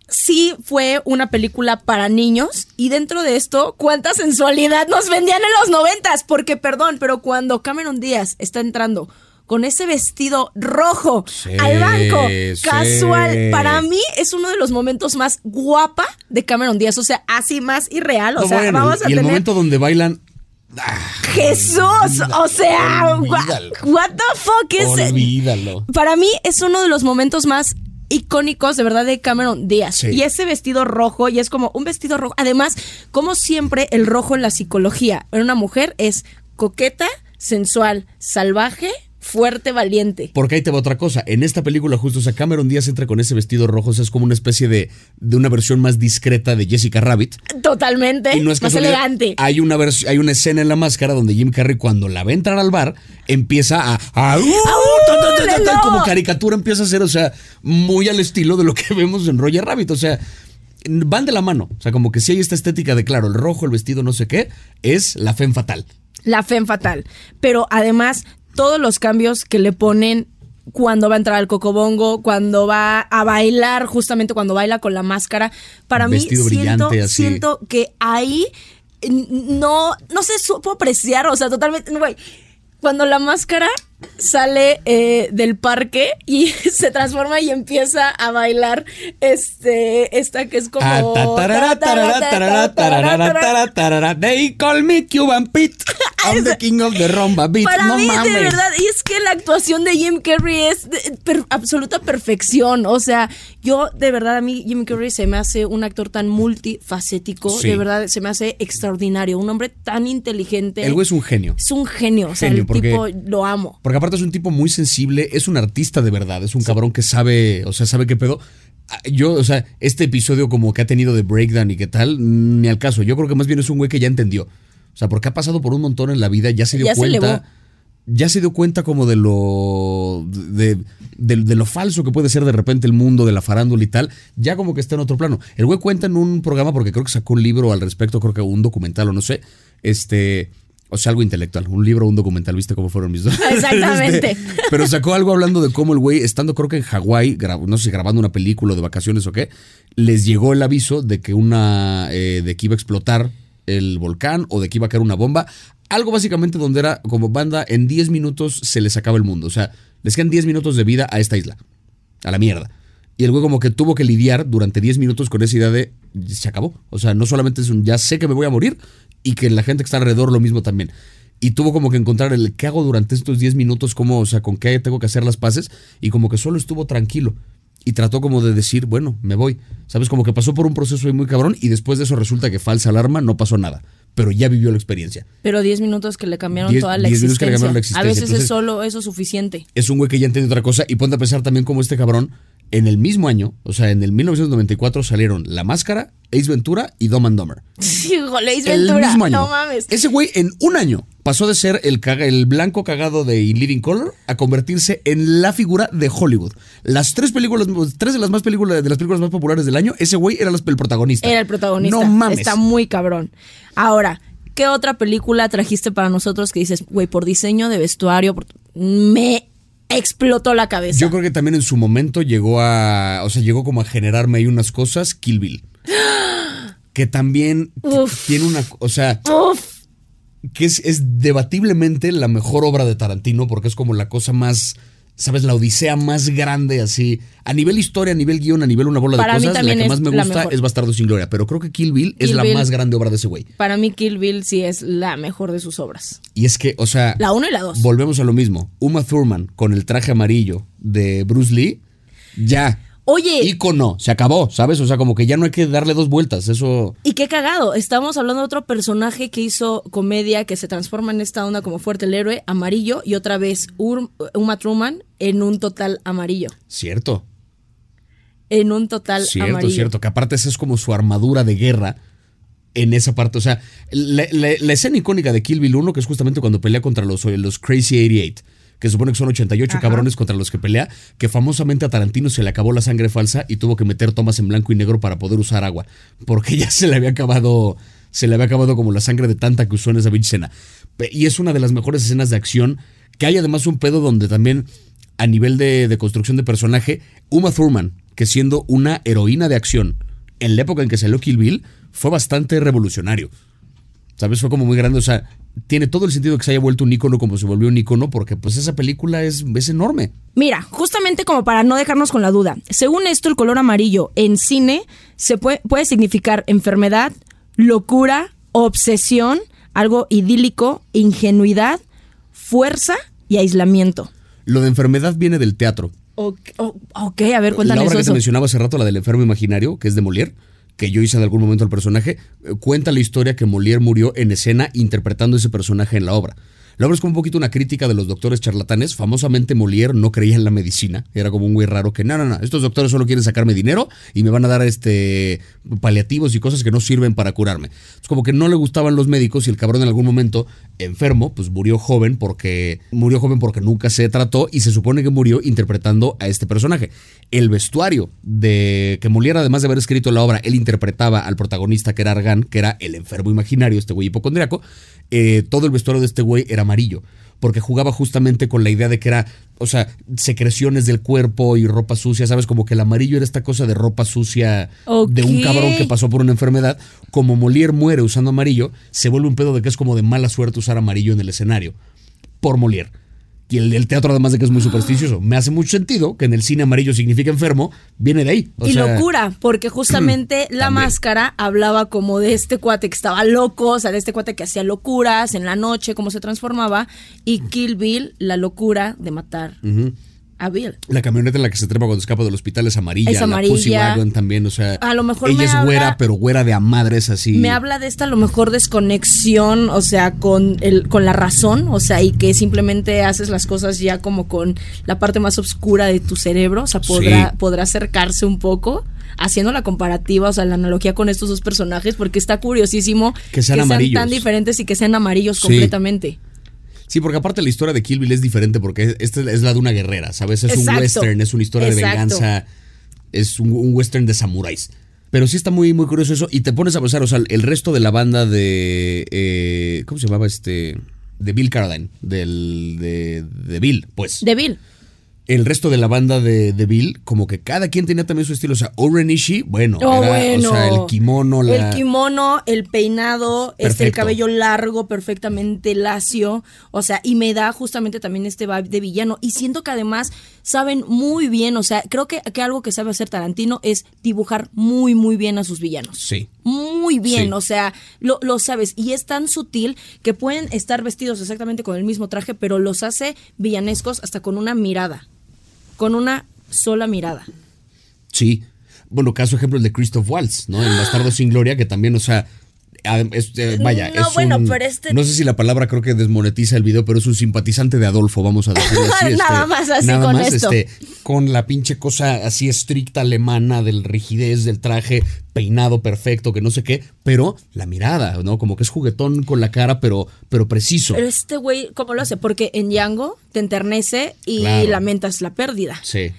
sí fue una película para niños y dentro de esto, ¿cuánta sensualidad nos vendían en los noventas? Porque, perdón, pero cuando Cameron Díaz está entrando con ese vestido rojo Sí, al banco, sí. casual, para mí es uno de los momentos más guapa de Cameron Díaz, o sea, así más irreal, o No, sea, bueno, vamos a y el tener momento donde bailan. Jesús, o sea, Olvídalo. what the fuck is it? Olvídalo. Para mí es uno de los momentos más icónicos de verdad de Cameron Díaz. Sí. Y ese vestido rojo, y es como un vestido rojo. Además, como siempre, el rojo en la psicología en una mujer es coqueta, sensual, salvaje, fuerte, valiente. Porque ahí te va otra cosa. En esta película, justo, o sea, Cameron Díaz entra con ese vestido rojo, o sea, es como una especie de, de una versión más discreta de Jessica Rabbit. Totalmente. Y no es más elegante. Hay una, hay una escena en la máscara donde Jim Carrey, cuando la ve entrar al bar, empieza a. a- ¡uh! ¡Lelo! como caricatura empieza a ser, o sea, muy al estilo de lo que vemos en Roger Rabbit. O sea, van de la mano. O sea, como que si hay esta estética de, claro, el rojo, el vestido, no sé qué, es la femme fatal. La femme fatal. Pero además, todos los cambios que le ponen cuando va a entrar al cocobongo, cuando va a bailar, justamente cuando baila con la máscara, para mí siento, siento que ahí no, no se supo apreciar, o sea, totalmente, güey. Cuando la máscara sale eh, del parque y se transforma y empieza a bailar este esta que es como. They call me Cuban Pete. I'm the king of the rumba beat. Para no mí, mames. de verdad, y es que la actuación de Jim Carrey es de per- absoluta perfección. O sea, yo, de verdad, a mí Jim Carrey se me hace un actor tan multifacético. Sí. De verdad, se me hace extraordinario. Un hombre tan inteligente. El güey es un genio. Es un genio. O sea, Genio, el porque- tipo lo amo. Porque aparte es un tipo muy sensible, es un artista de verdad, es un cabrón que sabe, o sea, sabe qué pedo. Ah, Yo, o sea, este episodio como que ha tenido de breakdown y qué tal, ni al caso. Yo creo que más bien es un güey que ya entendió. O sea, porque ha pasado por un montón en la vida, ya se dio Ya se cuenta. ya se dio cuenta como de lo. De, de- de lo falso que puede ser de repente el mundo de la farándula y tal. Ya como que está en otro plano. El güey cuenta en un programa, porque creo que sacó un libro al respecto, creo que un documental o no sé. Este. O sea, algo intelectual, un libro o un documental, ¿viste cómo fueron mis dos? Exactamente. Este, pero sacó algo hablando de cómo el güey, estando creo que en Hawái, no sé si grabando una película de vacaciones o qué, les llegó el aviso de que una, eh, de que iba a explotar el volcán o de que iba a caer una bomba. Algo básicamente donde era como banda, en 10 minutos se les acaba el mundo. O sea, les quedan 10 minutos de vida a esta isla. A la mierda. Y el güey como que tuvo que lidiar durante 10 minutos con esa idea de se acabó. O sea, no solamente es un ya sé que me voy a morir y que la gente que está alrededor lo mismo también. Y tuvo como que encontrar el qué hago durante estos 10 minutos, cómo, o sea, con qué tengo que hacer las paces y como que solo estuvo tranquilo. Y trató como de decir, bueno, me voy. ¿Sabes? Como que pasó por un proceso ahí muy cabrón y después de eso resulta que falsa alarma, no pasó nada. Pero ya vivió la experiencia. Pero 10 minutos que le cambiaron Diez- toda la diez minutos que le existencia. cambiaron la A existencia. veces Entonces- es solo eso suficiente. es un güey que ya entiende otra cosa y ponte a pensar también como este cabrón en el mismo año, o sea, en el 1994 salieron La Máscara, Ace Ventura y Dumb and Dumber. Híjole, Ace El Ventura. mismo año. No mames. Ese güey en un año pasó de ser el, caga- el blanco cagado de In Living Color a convertirse en la figura de Hollywood. Las tres películas, tres de las más películas, de las películas más populares del año, ese güey era el protagonista. Era el protagonista. No mames. Está muy cabrón. Ahora, ¿qué otra película trajiste para nosotros que dices, güey, por diseño de vestuario, por- me explotó la cabeza? Yo creo que también en su momento llegó a. O sea, llegó como a generarme ahí unas cosas. Kill Bill. Que también Uf. tiene una. O sea, Uf, que es, es debatiblemente la mejor obra de Tarantino porque es como la cosa más. ¿Sabes? La odisea más grande así. A nivel historia, a nivel guion, a nivel una bola Para de cosas. La que más me gusta es Bastardo sin Gloria. Pero creo que Kill Bill es la Bill. más grande obra de ese güey. para mí Kill Bill sí es la mejor de sus obras. Y es que, o sea. La uno y la dos. Volvemos a lo mismo. Uma Thurman con el traje amarillo de Bruce Lee. Ya. Oye, Ícono, se acabó, ¿sabes? O sea, como que ya no hay que darle dos vueltas, eso... y qué cagado. Estamos hablando de otro personaje que hizo comedia que se transforma en esta onda como fuerte el héroe, amarillo, y otra vez Uma Truman en un total amarillo. Cierto, En un total cierto, amarillo. cierto, que aparte esa es como su armadura de guerra en esa parte, o sea, la, la- la escena icónica de Kill Bill 1, que es justamente cuando pelea contra los, los Crazy 88, que supone que son 88 Ajá. cabrones contra los que pelea, que famosamente a Tarantino se le acabó la sangre falsa y tuvo que meter tomas en blanco y negro para poder usar agua, porque ya se le había acabado, se le había acabado como la sangre de tanta que usó en esa pinche escena. Y es una de las mejores escenas de acción, que hay además un pedo donde también, a nivel de, de construcción de personaje, Uma Thurman, que siendo una heroína de acción, en la época en que salió Kill Bill, fue bastante revolucionario. ¿Sabes? Fue como muy grande. O sea, tiene todo el sentido que se haya vuelto un ícono como se volvió un ícono, porque pues esa película es, es enorme. Mira, justamente como para no dejarnos con la duda, según esto el color amarillo en cine se puede, puede significar enfermedad, locura, obsesión, algo idílico, ingenuidad, fuerza y aislamiento. Lo de enfermedad viene del teatro. Ok, ok, a ver, La cuéntanos obra que te mencionaba hace rato, la del enfermo imaginario, que es de Molière, que yo hice en algún momento al personaje, eh, cuenta la historia que Molière murió en escena interpretando ese personaje en la obra. La obra es como un poquito una crítica de los doctores charlatanes. Famosamente Molière no creía en la medicina. Era como un güey raro que, no, no, no, estos doctores solo quieren sacarme dinero y me van a dar este paliativos y cosas que no sirven para curarme. Es como que no le gustaban los médicos y el cabrón en algún momento enfermo, pues murió joven porque murió joven porque nunca se trató y se supone que murió interpretando a este personaje. El vestuario de que Molière, además de haber escrito la obra, él interpretaba al protagonista que era Argan, que era el enfermo imaginario, este güey hipocondriaco. Eh, todo el vestuario de este güey era amarillo, porque jugaba justamente con la idea de que era, o sea, secreciones del cuerpo y ropa sucia, ¿sabes? Como que el amarillo era esta cosa de ropa sucia de un cabrón que pasó por una enfermedad. Como Molière muere usando amarillo, se vuelve un pedo de que es como de mala suerte usar amarillo en el escenario. Por Molière. Y el, el teatro, además de que es muy supersticioso, me hace mucho sentido que en el cine amarillo significa enfermo, viene de ahí. O y sea, locura, porque justamente la También. máscara hablaba como de este cuate que estaba loco, o sea, de este cuate que hacía locuras en la noche, cómo se transformaba, y Kill Bill, la locura de matar. A Bill. La camioneta en la que se trepa cuando escapa del hospital es amarilla. Es La Pussy amarilla. Wagon también, o sea. A lo mejor Ella me es habla- güera, pero güera de a madres así. Me habla de esta a lo mejor desconexión, o sea, con el, con la razón, o sea, y que simplemente haces las cosas ya como con la parte más oscura de tu cerebro, o sea, podrá, Sí. podrá acercarse un poco. Haciendo la comparativa, o sea, la analogía con estos dos personajes, porque está curiosísimo Que sean amarillos. tan diferentes y que sean amarillos Sí. completamente. Sí, porque aparte la historia de Kill Bill es diferente porque esta es la de una guerrera, ¿sabes? Es un western, es una historia de venganza, es un, un western de samuráis. Pero sí está muy, muy curioso eso. Y te pones a pensar, o sea, el resto de la banda de. eh, ¿Cómo se llamaba este? De Bill Carradine. Del, de, de Bill, pues. De Bill. El resto de la banda de, de Bill, como que cada quien tenía también su estilo. O sea, Oren Ishii, bueno, Oh, era, bueno. o sea, el kimono, la. El kimono, el peinado, este, el cabello largo, perfectamente lacio. O sea, y me da justamente también este vibe de villano. Y siento que además saben muy bien, o sea, creo que, que algo que sabe hacer Tarantino es dibujar muy, muy bien a sus villanos. Sí. Muy bien, Sí. o sea, lo, lo sabes. Y es tan sutil que pueden estar vestidos exactamente con el mismo traje, pero los hace villanescos hasta con una mirada. Con una sola mirada. Sí. Bueno, caso ejemplo el de Christoph Waltz, ¿no? El Bastardo sin Gloria, que también, o sea. Es, eh, vaya, No, es bueno, un- pero este- No sé si la palabra creo que desmonetiza el video, pero es un simpatizante de Adolfo, vamos a decirlo así. Nada este, más así nada con más, esto. este, con la pinche cosa así estricta alemana del rigidez del traje, peinado perfecto, que no sé qué, pero la mirada, ¿no? Como que es juguetón con la cara, pero, pero preciso. Pero este güey, ¿cómo lo hace? Porque en Django te enternece y Claro. lamentas la pérdida. Sí.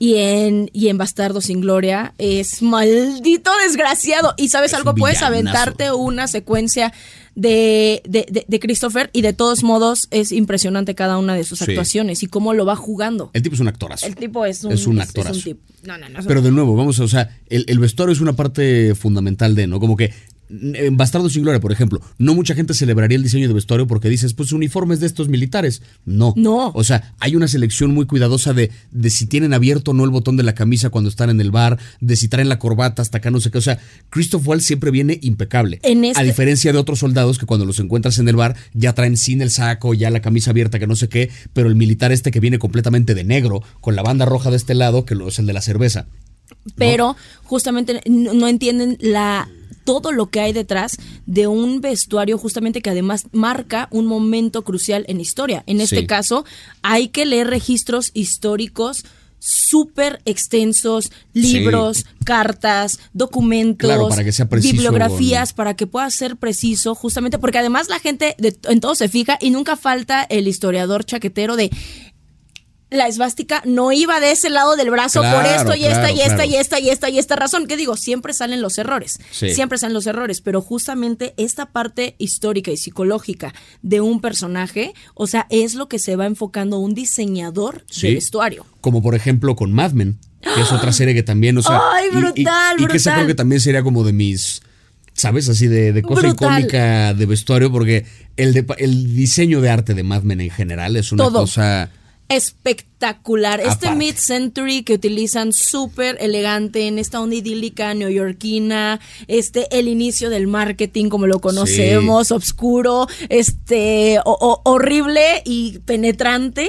Y en, y en Bastardo sin Gloria es maldito desgraciado. Y sabes Es algo, puedes aventarte una secuencia de, de, de- de Christopher y de todos modos es impresionante cada una de sus Sí. actuaciones y cómo lo va jugando. El tipo es un actorazo. El tipo es un, Es un es- es actorazo. tipo- no, no, no. Pero de nuevo, vamos a, o sea, el, el vestuario es una parte fundamental de, ¿no? Como que en Bastardo sin Gloria, por ejemplo, no mucha gente celebraría el diseño de vestuario porque dices, pues uniformes de estos militares. No. No. O sea, hay una selección muy cuidadosa de, de si tienen abierto o no el botón de la camisa cuando están en el bar, de si traen la corbata hasta acá, no sé qué. O sea, Christoph Waltz siempre viene impecable. En este- A diferencia de otros soldados que cuando los encuentras en el bar ya traen sin el saco, ya la camisa abierta, que no sé qué, pero el militar este que viene completamente de negro, con la banda roja de este lado, que lo- es el de la cerveza. pero justamente no entienden la todo lo que hay detrás de un vestuario justamente que además marca un momento crucial en historia. En este Sí. caso, hay que leer registros históricos súper extensos, libros, cartas, documentos, Claro, para que sea preciso bibliografías, para que pueda ser preciso, justamente porque además la gente de, en todo se fija y nunca falta el historiador chaquetero de la esvástica no iba de ese lado del brazo por esto y esta claro, y esta y esta y esta y esta razón. ¿Qué digo? Siempre salen los errores. Sí. Siempre salen los errores. Pero justamente esta parte histórica y psicológica de un personaje, o sea, es lo que se va enfocando un diseñador Sí. de vestuario. Como por ejemplo con Mad Men, que es otra serie que también, o sea. ¡Ay, y- y- brutal, y, que esa brutal! creo que también sería como de mis. ¿Sabes? Así de, de cosa Brutal. icónica de vestuario, porque el, de- el diseño de arte de Mad Men en general es una Todo. cosa. Espectacular. Este mid-century que utilizan súper elegante en esta onda idílica neoyorquina, este, el inicio del marketing como lo conocemos, oscuro, este, o- o- horrible y penetrante.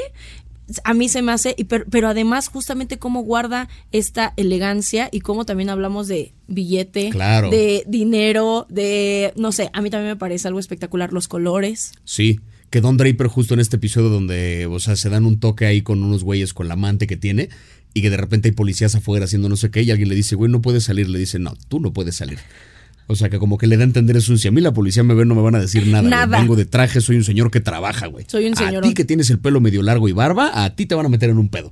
A mí se me hace, y per- pero, además justamente cómo guarda esta elegancia y cómo también hablamos de billete, Claro. de dinero, de, no sé, a mí también me parece algo espectacular los colores. Sí. Que Don Draper justo en este episodio donde, o sea, se dan un toque ahí con unos güeyes con la amante que tiene y que de repente hay policías afuera haciendo no sé qué y alguien le dice, güey, no puedes salir. Le dice, no, tú no puedes salir. O sea, que como que le da a entender eso. Si a mí la policía me ve, no me van a decir nada. Nada. Vengo de traje, soy un señor que trabaja, güey. Soy un A señorón. ti que tienes el pelo medio largo y barba, a ti te van a meter en un pedo.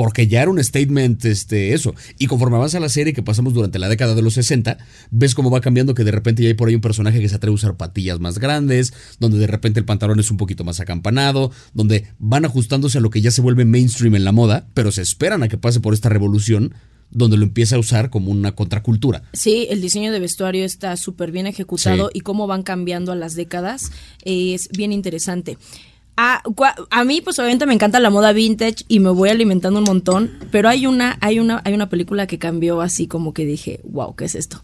Porque ya era un statement, este, eso. Y conforme avanza la serie que pasamos durante la década de los 60, ves cómo va cambiando que de repente ya hay por ahí un personaje que se atreve a usar patillas más grandes, donde de repente el pantalón es un poquito más acampanado, donde van ajustándose a lo que ya se vuelve mainstream en la moda, pero se esperan a que pase por esta revolución, donde lo empieza a usar como una contracultura. Sí, el diseño de vestuario está súper bien ejecutado Sí. y cómo van cambiando a las décadas es bien interesante. A, cua- a mí, pues obviamente me encanta la moda vintage y me voy alimentando un montón, pero hay una, hay una, hay una película que cambió así como que dije, wow, ¿qué es esto?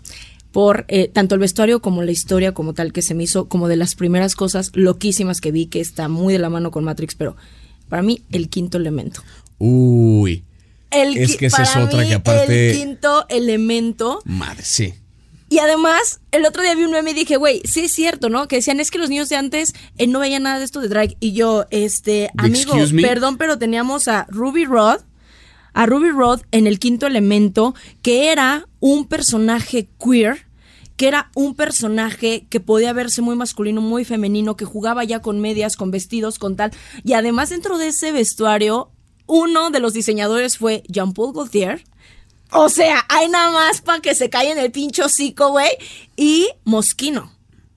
Por eh, tanto el vestuario como la historia como tal que se me hizo como de las primeras cosas loquísimas que vi que está muy de la mano con Matrix, pero para mí el quinto elemento. Uy, El Es que esa es otra mí, que aparte- el quinto elemento madre, sí. Y además, el otro día vi un meme y dije, güey, sí es cierto, ¿no? Que decían, es que los niños de antes eh, no veían nada de esto de drag. Y yo, este, amigo, perdón, pero teníamos a Ruby Rod, a Ruby Rod en el quinto elemento, que era un personaje queer que era un personaje que podía verse muy masculino, muy femenino, que jugaba ya con medias, con vestidos, con tal. Y además dentro de ese vestuario, uno de los diseñadores fue Jean-Paul Gaultier. O sea, hay nada más para que se caiga en el pincho hocico, güey. Y Mosquino.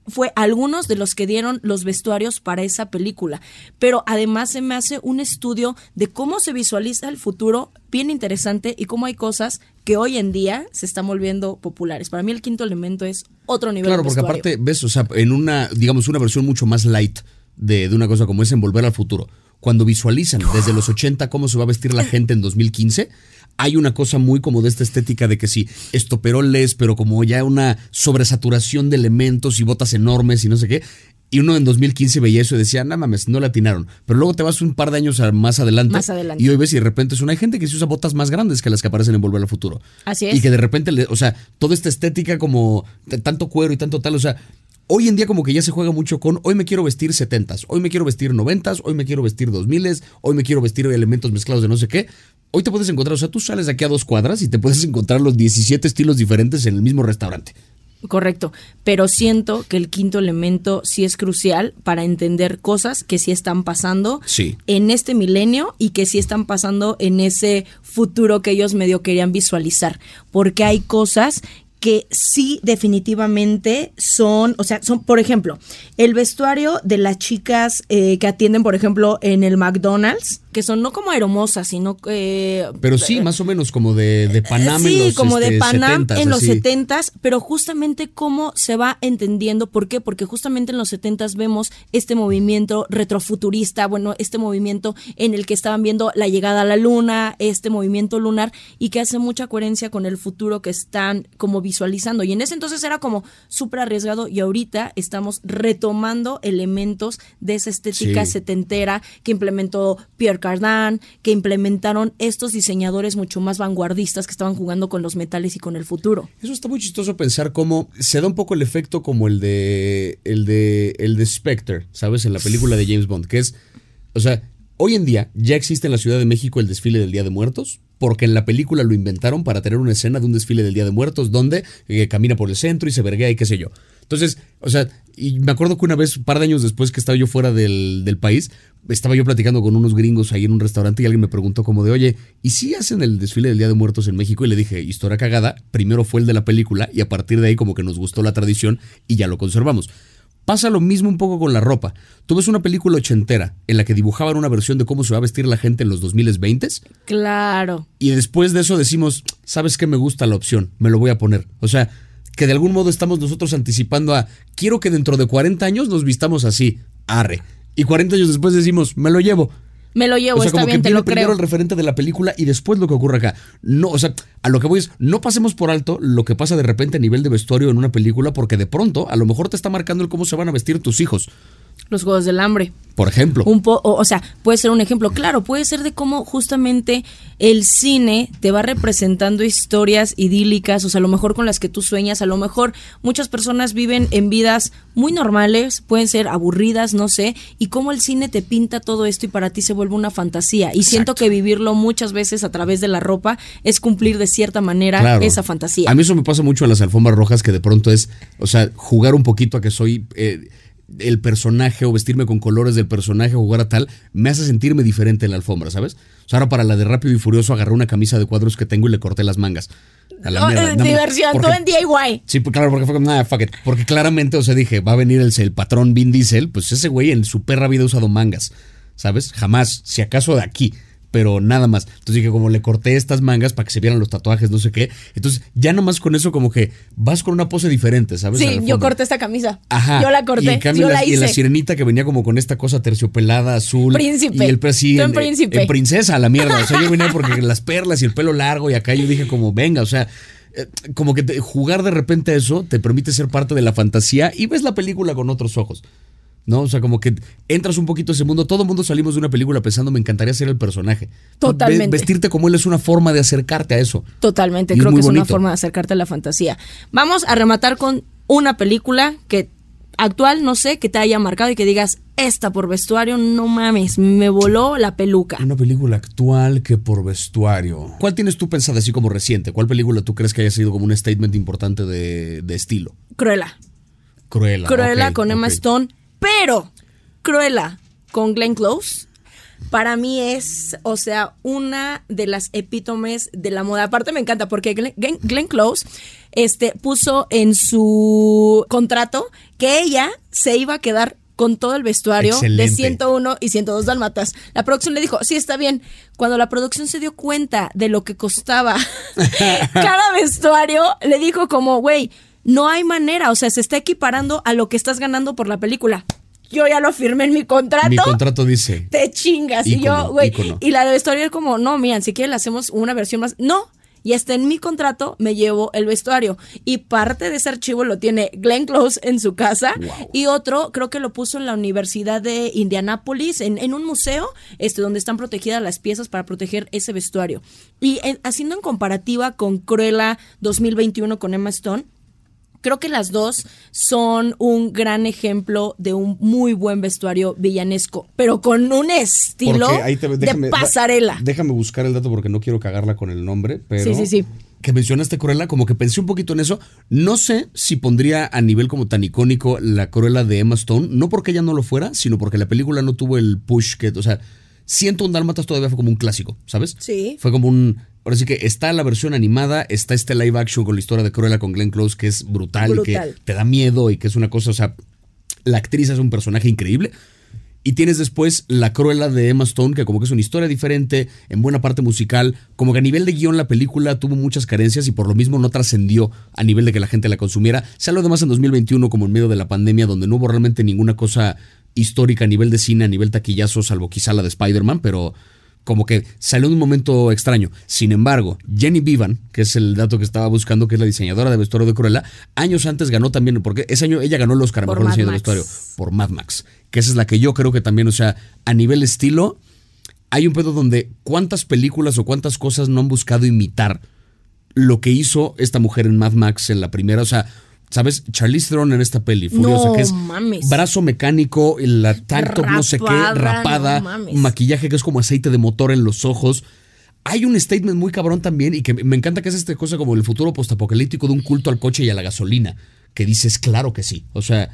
Fue algunos de los que dieron los vestuarios para esa película. Pero además se me hace un estudio de cómo se visualiza el futuro bien interesante y cómo hay cosas que hoy en día se están volviendo populares. Para mí el quinto elemento es otro nivel Claro, de porque aparte, ves, o sea, en una, digamos, una versión mucho más light de, de una cosa como es en Volver al Futuro, cuando visualizan desde los 80 cómo se va a vestir la gente en 2015, hay una cosa muy como de esta estética de que sí, estoperoles, pero como ya una sobresaturación de elementos y botas enormes y no sé qué. Y uno en 2015 veía eso y decía, no mames, no la atinaron. Pero luego te vas un par de años más adelante. Más adelante. Y hoy ves y de repente es una hay gente que se usa botas más grandes que las que aparecen en Volver al Futuro. Así es. Y que de repente, le- o sea, toda esta estética como tanto cuero y tanto tal, o sea, hoy en día como que ya se juega mucho con, hoy me quiero vestir setentas, hoy me quiero vestir noventas, hoy me quiero vestir dos miles, hoy me quiero vestir elementos mezclados de no sé qué. Hoy te puedes encontrar, o sea, tú sales de aquí a dos cuadras y te puedes encontrar los 17 estilos diferentes en el mismo restaurante. Correcto, pero siento que el quinto elemento sí es crucial para entender cosas que sí están pasando Sí. en este milenio y que sí están pasando en ese futuro que ellos medio querían visualizar, porque hay cosas que sí definitivamente son, o sea, son, por ejemplo, el vestuario de las chicas eh, que atienden, por ejemplo, en el McDonald's, que son no como aeromosas, sino que... Pero sí, más o menos como de, de Panam sí, en los como de este, Panam 70s, en los. 70s, pero justamente cómo se va entendiendo, ¿por qué? Porque justamente en los 70s vemos este movimiento retrofuturista, bueno, este movimiento en el que estaban viendo la llegada a la luna, este movimiento lunar y que hace mucha coherencia con el futuro que están como visualizando. Y en ese entonces era como súper arriesgado y ahorita estamos retomando elementos de esa estética Sí. setentera que implementó Pierre Cardin, que implementaron estos diseñadores mucho más vanguardistas que estaban jugando con los metales y con el futuro. Eso está muy chistoso pensar cómo se da un poco el efecto como el de el de el de Spectre, ¿sabes? En la película de James Bond, que es o sea, hoy en día ya existe en la Ciudad de México el desfile del Día de Muertos, porque en la película lo inventaron para tener una escena de un desfile del Día de Muertos donde eh, camina por el centro y se verguea y qué sé yo. Entonces, o sea, y me acuerdo que una vez, un par de años después que estaba yo fuera del, del país, estaba yo platicando con unos gringos ahí en un restaurante y alguien me preguntó como de, oye, ¿y si hacen el desfile del Día de Muertos en México? Y le dije, historia cagada, primero fue el de la película y a partir de ahí como que nos gustó la tradición y ya lo conservamos. Pasa lo mismo un poco con la ropa. Tú ves una película ochentera en la que dibujaban una versión de cómo se va a vestir la gente en los 2020 Claro. y después de eso decimos, ¿sabes qué me gusta la opción? Me lo voy a poner. O sea, que de algún modo estamos nosotros anticipando a, quiero que dentro de 40 años nos vistamos así, arre. Y 40 años después decimos, me lo llevo. Me lo llevo, o sea, está como bien, que te lo primero creo. el referente de la película y después lo que ocurre acá. No, o sea, a lo que voy es, no pasemos por alto lo que pasa de repente a nivel de vestuario en una película porque de pronto a lo mejor te está marcando el cómo se van a vestir tus hijos. Los Juegos del Hambre. Por ejemplo. Un po o, o sea, puede ser un ejemplo. Claro, puede ser de cómo justamente el cine te va representando historias idílicas, o sea, a lo mejor con las que tú sueñas, a lo mejor muchas personas viven en vidas muy normales, pueden ser aburridas, no sé, y cómo el cine te pinta todo esto y para ti se vuelve una fantasía. Y siento que vivirlo muchas veces a través de la ropa es cumplir de cierta manera Claro. esa fantasía. A mí eso me pasa mucho en las alfombras rojas, que de pronto es, o sea, jugar un poquito a que soy eh, el personaje o vestirme con colores del personaje o jugar a tal, me hace sentirme diferente en la alfombra, ¿sabes? O sea, ahora para la de Rápido y Furioso agarré una camisa de cuadros que tengo y le corté las mangas. A la mierda. eh, diversión, porque- tú en DIY. Sí, pues claro, porque fue como, nada, fuck it. Porque claramente, o sea, dije, va a venir el, el patrón Vin Diesel, pues ese güey en su perra vida ha usado mangas, ¿sabes? Jamás, si acaso de aquí, pero nada más. Entonces dije, como le corté estas mangas para que se vieran los tatuajes, no sé qué. Entonces, ya nomás con eso, como que vas con una pose diferente, ¿sabes? Sí, yo corté esta camisa. Ajá. Yo la Y, en corté, cambio, yo la, la y la hice. sirenita que venía como con esta cosa terciopelada azul. Príncipe. Y el pre- sí, Tú en príncipe. en princesa, a la mierda. O sea, yo venía porque las perlas y el pelo largo y acá yo dije como, venga, o sea, eh, como que te- jugar de repente eso te permite ser parte de la fantasía y ves la película con otros ojos. ¿No? O sea, como que entras un poquito a ese mundo. Todo el mundo salimos de una película pensando, me encantaría ser el personaje. Totalmente. Ve- vestirte como él es una forma de acercarte a eso. Totalmente, Y creo que es una forma de acercarte a la fantasía. Vamos a rematar con una película que actual, no sé, que te haya marcado y que digas, esta por vestuario, no mames, me voló la peluca. Una película actual que por vestuario. ¿Cuál tienes tú pensada así como reciente? ¿Cuál película tú crees que haya sido como un statement importante de, de estilo? Cruella. Cruella. Cruella ok, con Emma. Stone, pero Cruella con Glenn Close. Para mí es, o sea, una de las epítomes de la moda. Aparte me encanta porque Glenn, Close este, puso en su contrato que ella se iba a quedar con todo el vestuario Excelente. de 101 y 102 dalmatas. La producción le dijo, sí, está bien. Cuando la producción se dio cuenta de lo que costaba cada vestuario, le dijo como, güey, no hay manera, o sea, se está equiparando a lo que estás ganando por la película. Yo ya lo firmé en mi contrato. Mi contrato dice. te chingas. y yo, güey. Y la de vestuario es como, no, miren, si quieren le hacemos una versión más. No. Y hasta en mi contrato me llevo el vestuario. Y parte de ese archivo lo tiene Glenn Close en su casa. Y otro, creo que lo puso en la Universidad de Indianápolis, en, en un museo, este, donde están protegidas las piezas para proteger ese vestuario. Y en- haciendo en comparativa con Cruella 2021 con Emma Stone, Creo que las dos son un gran ejemplo de un muy buen vestuario villanesco, pero con un estilo Porque ahí te- déjame- de pasarela. Déjame buscar el dato porque no quiero cagarla con el nombre, pero. Sí, sí, sí. Que mencionaste Cruella, como que pensé un poquito en eso. No sé si pondría a nivel como tan icónico la Cruella de Emma Stone, no porque ella no lo fuera, sino porque la película no tuvo el push que. O sea, siento un Dálmatas todavía fue como un clásico, ¿sabes? Sí. Fue como un. Ahora sí que está la versión animada, está este live action con la historia de Cruella con Glenn Close, que es brutal, y que te da miedo y que es una cosa, o sea, la actriz es un personaje increíble. Y tienes después la Cruella de Emma Stone, que como que es una historia diferente, en buena parte musical, como que a nivel de guion la película tuvo muchas carencias y por lo mismo no trascendió a nivel de que la gente la consumiera. Habló además en 2021 como en medio de la pandemia, donde no hubo realmente ninguna cosa histórica a nivel de cine, a nivel taquillazo, salvo quizá la de Spider-Man, pero como que salió en un momento extraño. Sin embargo, Jenny Vivan, que es el dato que estaba buscando, que es la diseñadora de vestuario de Cruella, años antes ganó también, porque ese año ella ganó el Oscar Por mejor de vestuario por Mad Max, que esa es la que yo creo que también, o sea, a nivel estilo, hay un pedo donde cuántas películas o cuántas cosas no han buscado imitar lo que hizo esta mujer en Mad Max en la primera, o sea, ¿sabes? Charlize Theron en esta peli, Furiosa, No que es mames. brazo mecánico, la tank top no sé qué, Rapada, no mames. maquillaje que es como aceite de motor en los ojos. Hay un statement muy cabrón también y que me encanta que es esta cosa como el futuro postapocalíptico de un culto al coche y a la gasolina, que dices, claro que sí. O sea,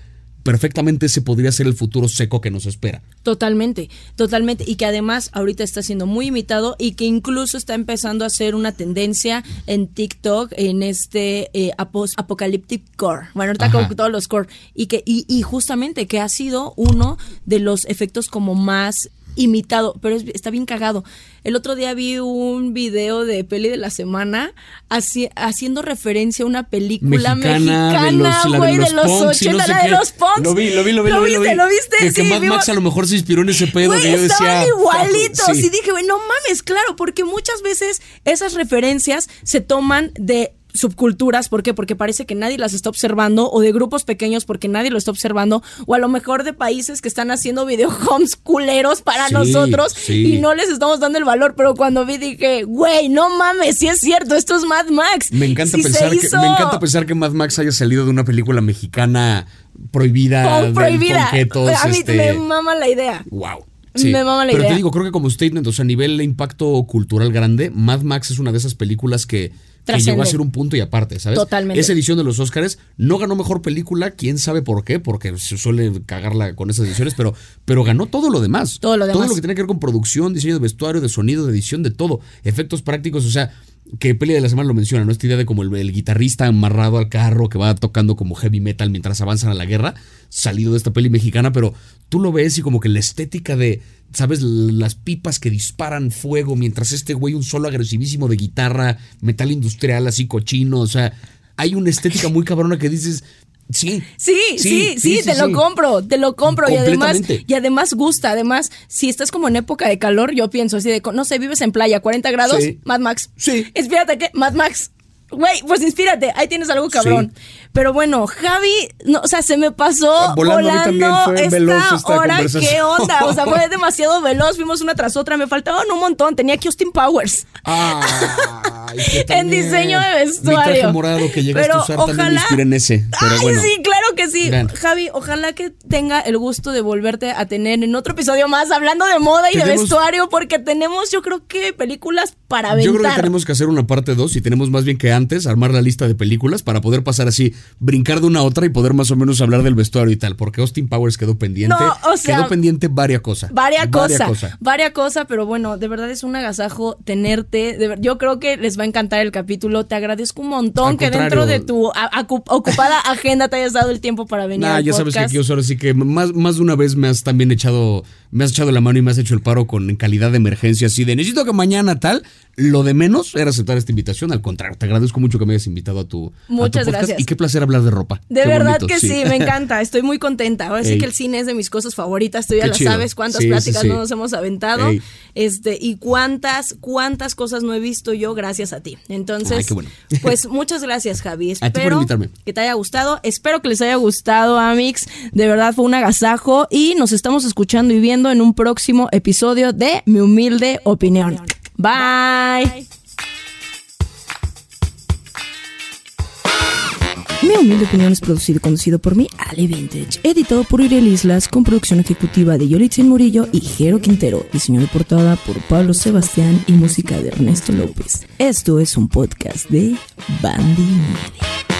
perfectamente ese podría ser el futuro seco que nos espera. Totalmente, totalmente. Y que además ahorita está siendo muy imitado y que incluso está empezando a ser una tendencia en TikTok en este eh, apocalyptic core. Bueno, ahorita Ajá. con todos los core. Y que, y, y justamente que ha sido uno de los efectos como más imitado, pero es- está bien cagado. El otro día vi un video de peli de la semana haci- haciendo referencia a una película Mexicana, güey, de los punks y 80, no sé la de los punks. Lo vi, lo vi, lo vi, lo, vi, lo viste, vi. ¿Lo viste? Que, que Sí, Mad vimos- Max a lo mejor se inspiró en ese pedo Güey, que yo decía. estaban igualitos. sí. Y dije, güey, no mames, claro, porque muchas veces esas referencias se toman de subculturas, ¿por qué? Porque parece que nadie las está observando, o de grupos pequeños porque nadie lo está observando, o a lo mejor de países que están haciendo videohomes culeros para Sí, nosotros sí. y no les estamos dando el valor, pero cuando vi dije, güey, no mames, sí es cierto, esto es Mad Max. Me encanta, pensar que, hizo. me encanta pensar que Mad Max haya salido de una película mexicana prohibida. Con prohibida. con ketos, a mí este, me mama la idea. Wow. Me mama la Pero idea. te digo, creo que como statement, o sea, a nivel de impacto cultural grande, Mad Max es una de esas películas que, que llegó a ser un punto y aparte, ¿sabes? Totalmente. Esa edición de los Oscars no ganó mejor película, quién sabe por qué, porque se suele cagarla con esas ediciones, pero, pero ganó todo lo demás. Todo lo demás. Todo lo que tiene que ver con producción, diseño de vestuario, de sonido, de edición, de todo. Efectos prácticos, o sea, que Peli de la Semana lo menciona, ¿no? Esta idea de como el, guitarrista amarrado al carro que va tocando como heavy metal mientras avanzan a la guerra, salido de esta peli mexicana, pero tú lo ves y como que la estética de, ¿sabes? Las pipas que disparan fuego mientras este güey un solo agresivísimo de guitarra, metal industrial así cochino, o sea, hay una estética muy cabrona que dices, sí. Sí, sí, sí, te lo compro, te lo compro y además y además gusta, además si estás como en época de calor, yo pienso así de, no sé, vives en playa, 40 grados, Sí. Mad Max. Sí. Inspírate que Mad Max. Güey, pues inspírate, ahí tienes algo cabrón. Pero bueno, Javi, no, o sea, se me pasó Volando, mí volando, esta veloz esta hora. ¿qué onda? O sea, fue demasiado veloz, fuimos una tras otra, me faltaban un montón, tenía que Austin Powers. Que En diseño de Mi vestuario. traje morado que llegaste Pero a usar también me ojalá- inspiré en ese. Pero Ay, bueno. sí, claro que sí. Javi, ojalá que tenga el gusto de volverte a tener en otro episodio más hablando de moda y de vestuario, porque tenemos, yo creo que películas para aventar. Yo creo que tenemos que hacer una parte 2 y tenemos más bien que antes armar la lista de películas para poder pasar así, brincar de una a otra y poder más o menos hablar del vestuario y tal, porque Austin Powers quedó pendiente. No, o sea, quedó pendiente varias cosas. Varias cosas, cosa. varias cosas, pero bueno, de verdad es un agasajo tenerte. de ver- yo creo que les va a encantar el capítulo. Te agradezco un montón Al que contrario. dentro de tu a- ocupada agenda te hayas dado el tiempo para venir. Al ya sabes que aquí ahora sí que más, más de una vez me has también echado, me has echado la mano y me has hecho el paro con calidad de emergencia, así de necesito que mañana tal. Lo de menos era aceptar esta invitación. Al contrario, te agradezco mucho que me hayas invitado a tu, a tu Muchas gracias. Y qué placer hablar de ropa. De Qué verdad bonito, que sí. me encanta, estoy muy contenta. Ahora sí que el cine es de mis cosas favoritas, tú ya lo sabes cuántas Sí, pláticas sí. no nos hemos aventado. Ey. Este, y cuántas, cuántas cosas no he visto yo gracias a ti. Entonces, Ay, qué bueno. pues muchas gracias, Javi. A ti por Espero invitarme. que te haya gustado. Espero que les haya gustado, Amix. De verdad fue un agasajo. Y nos estamos escuchando y viendo en un próximo episodio de Mi Humilde Opinión. Bye. Mi humilde opinión es producido y conducido por mí, Ale Vintage. Editado por Uriel Islas, con producción ejecutiva de Yolitzin Murillo y Jero Quintero. Diseño de portada por Pablo Sebastián y música de Ernesto López. Esto es un podcast de Bandy Media.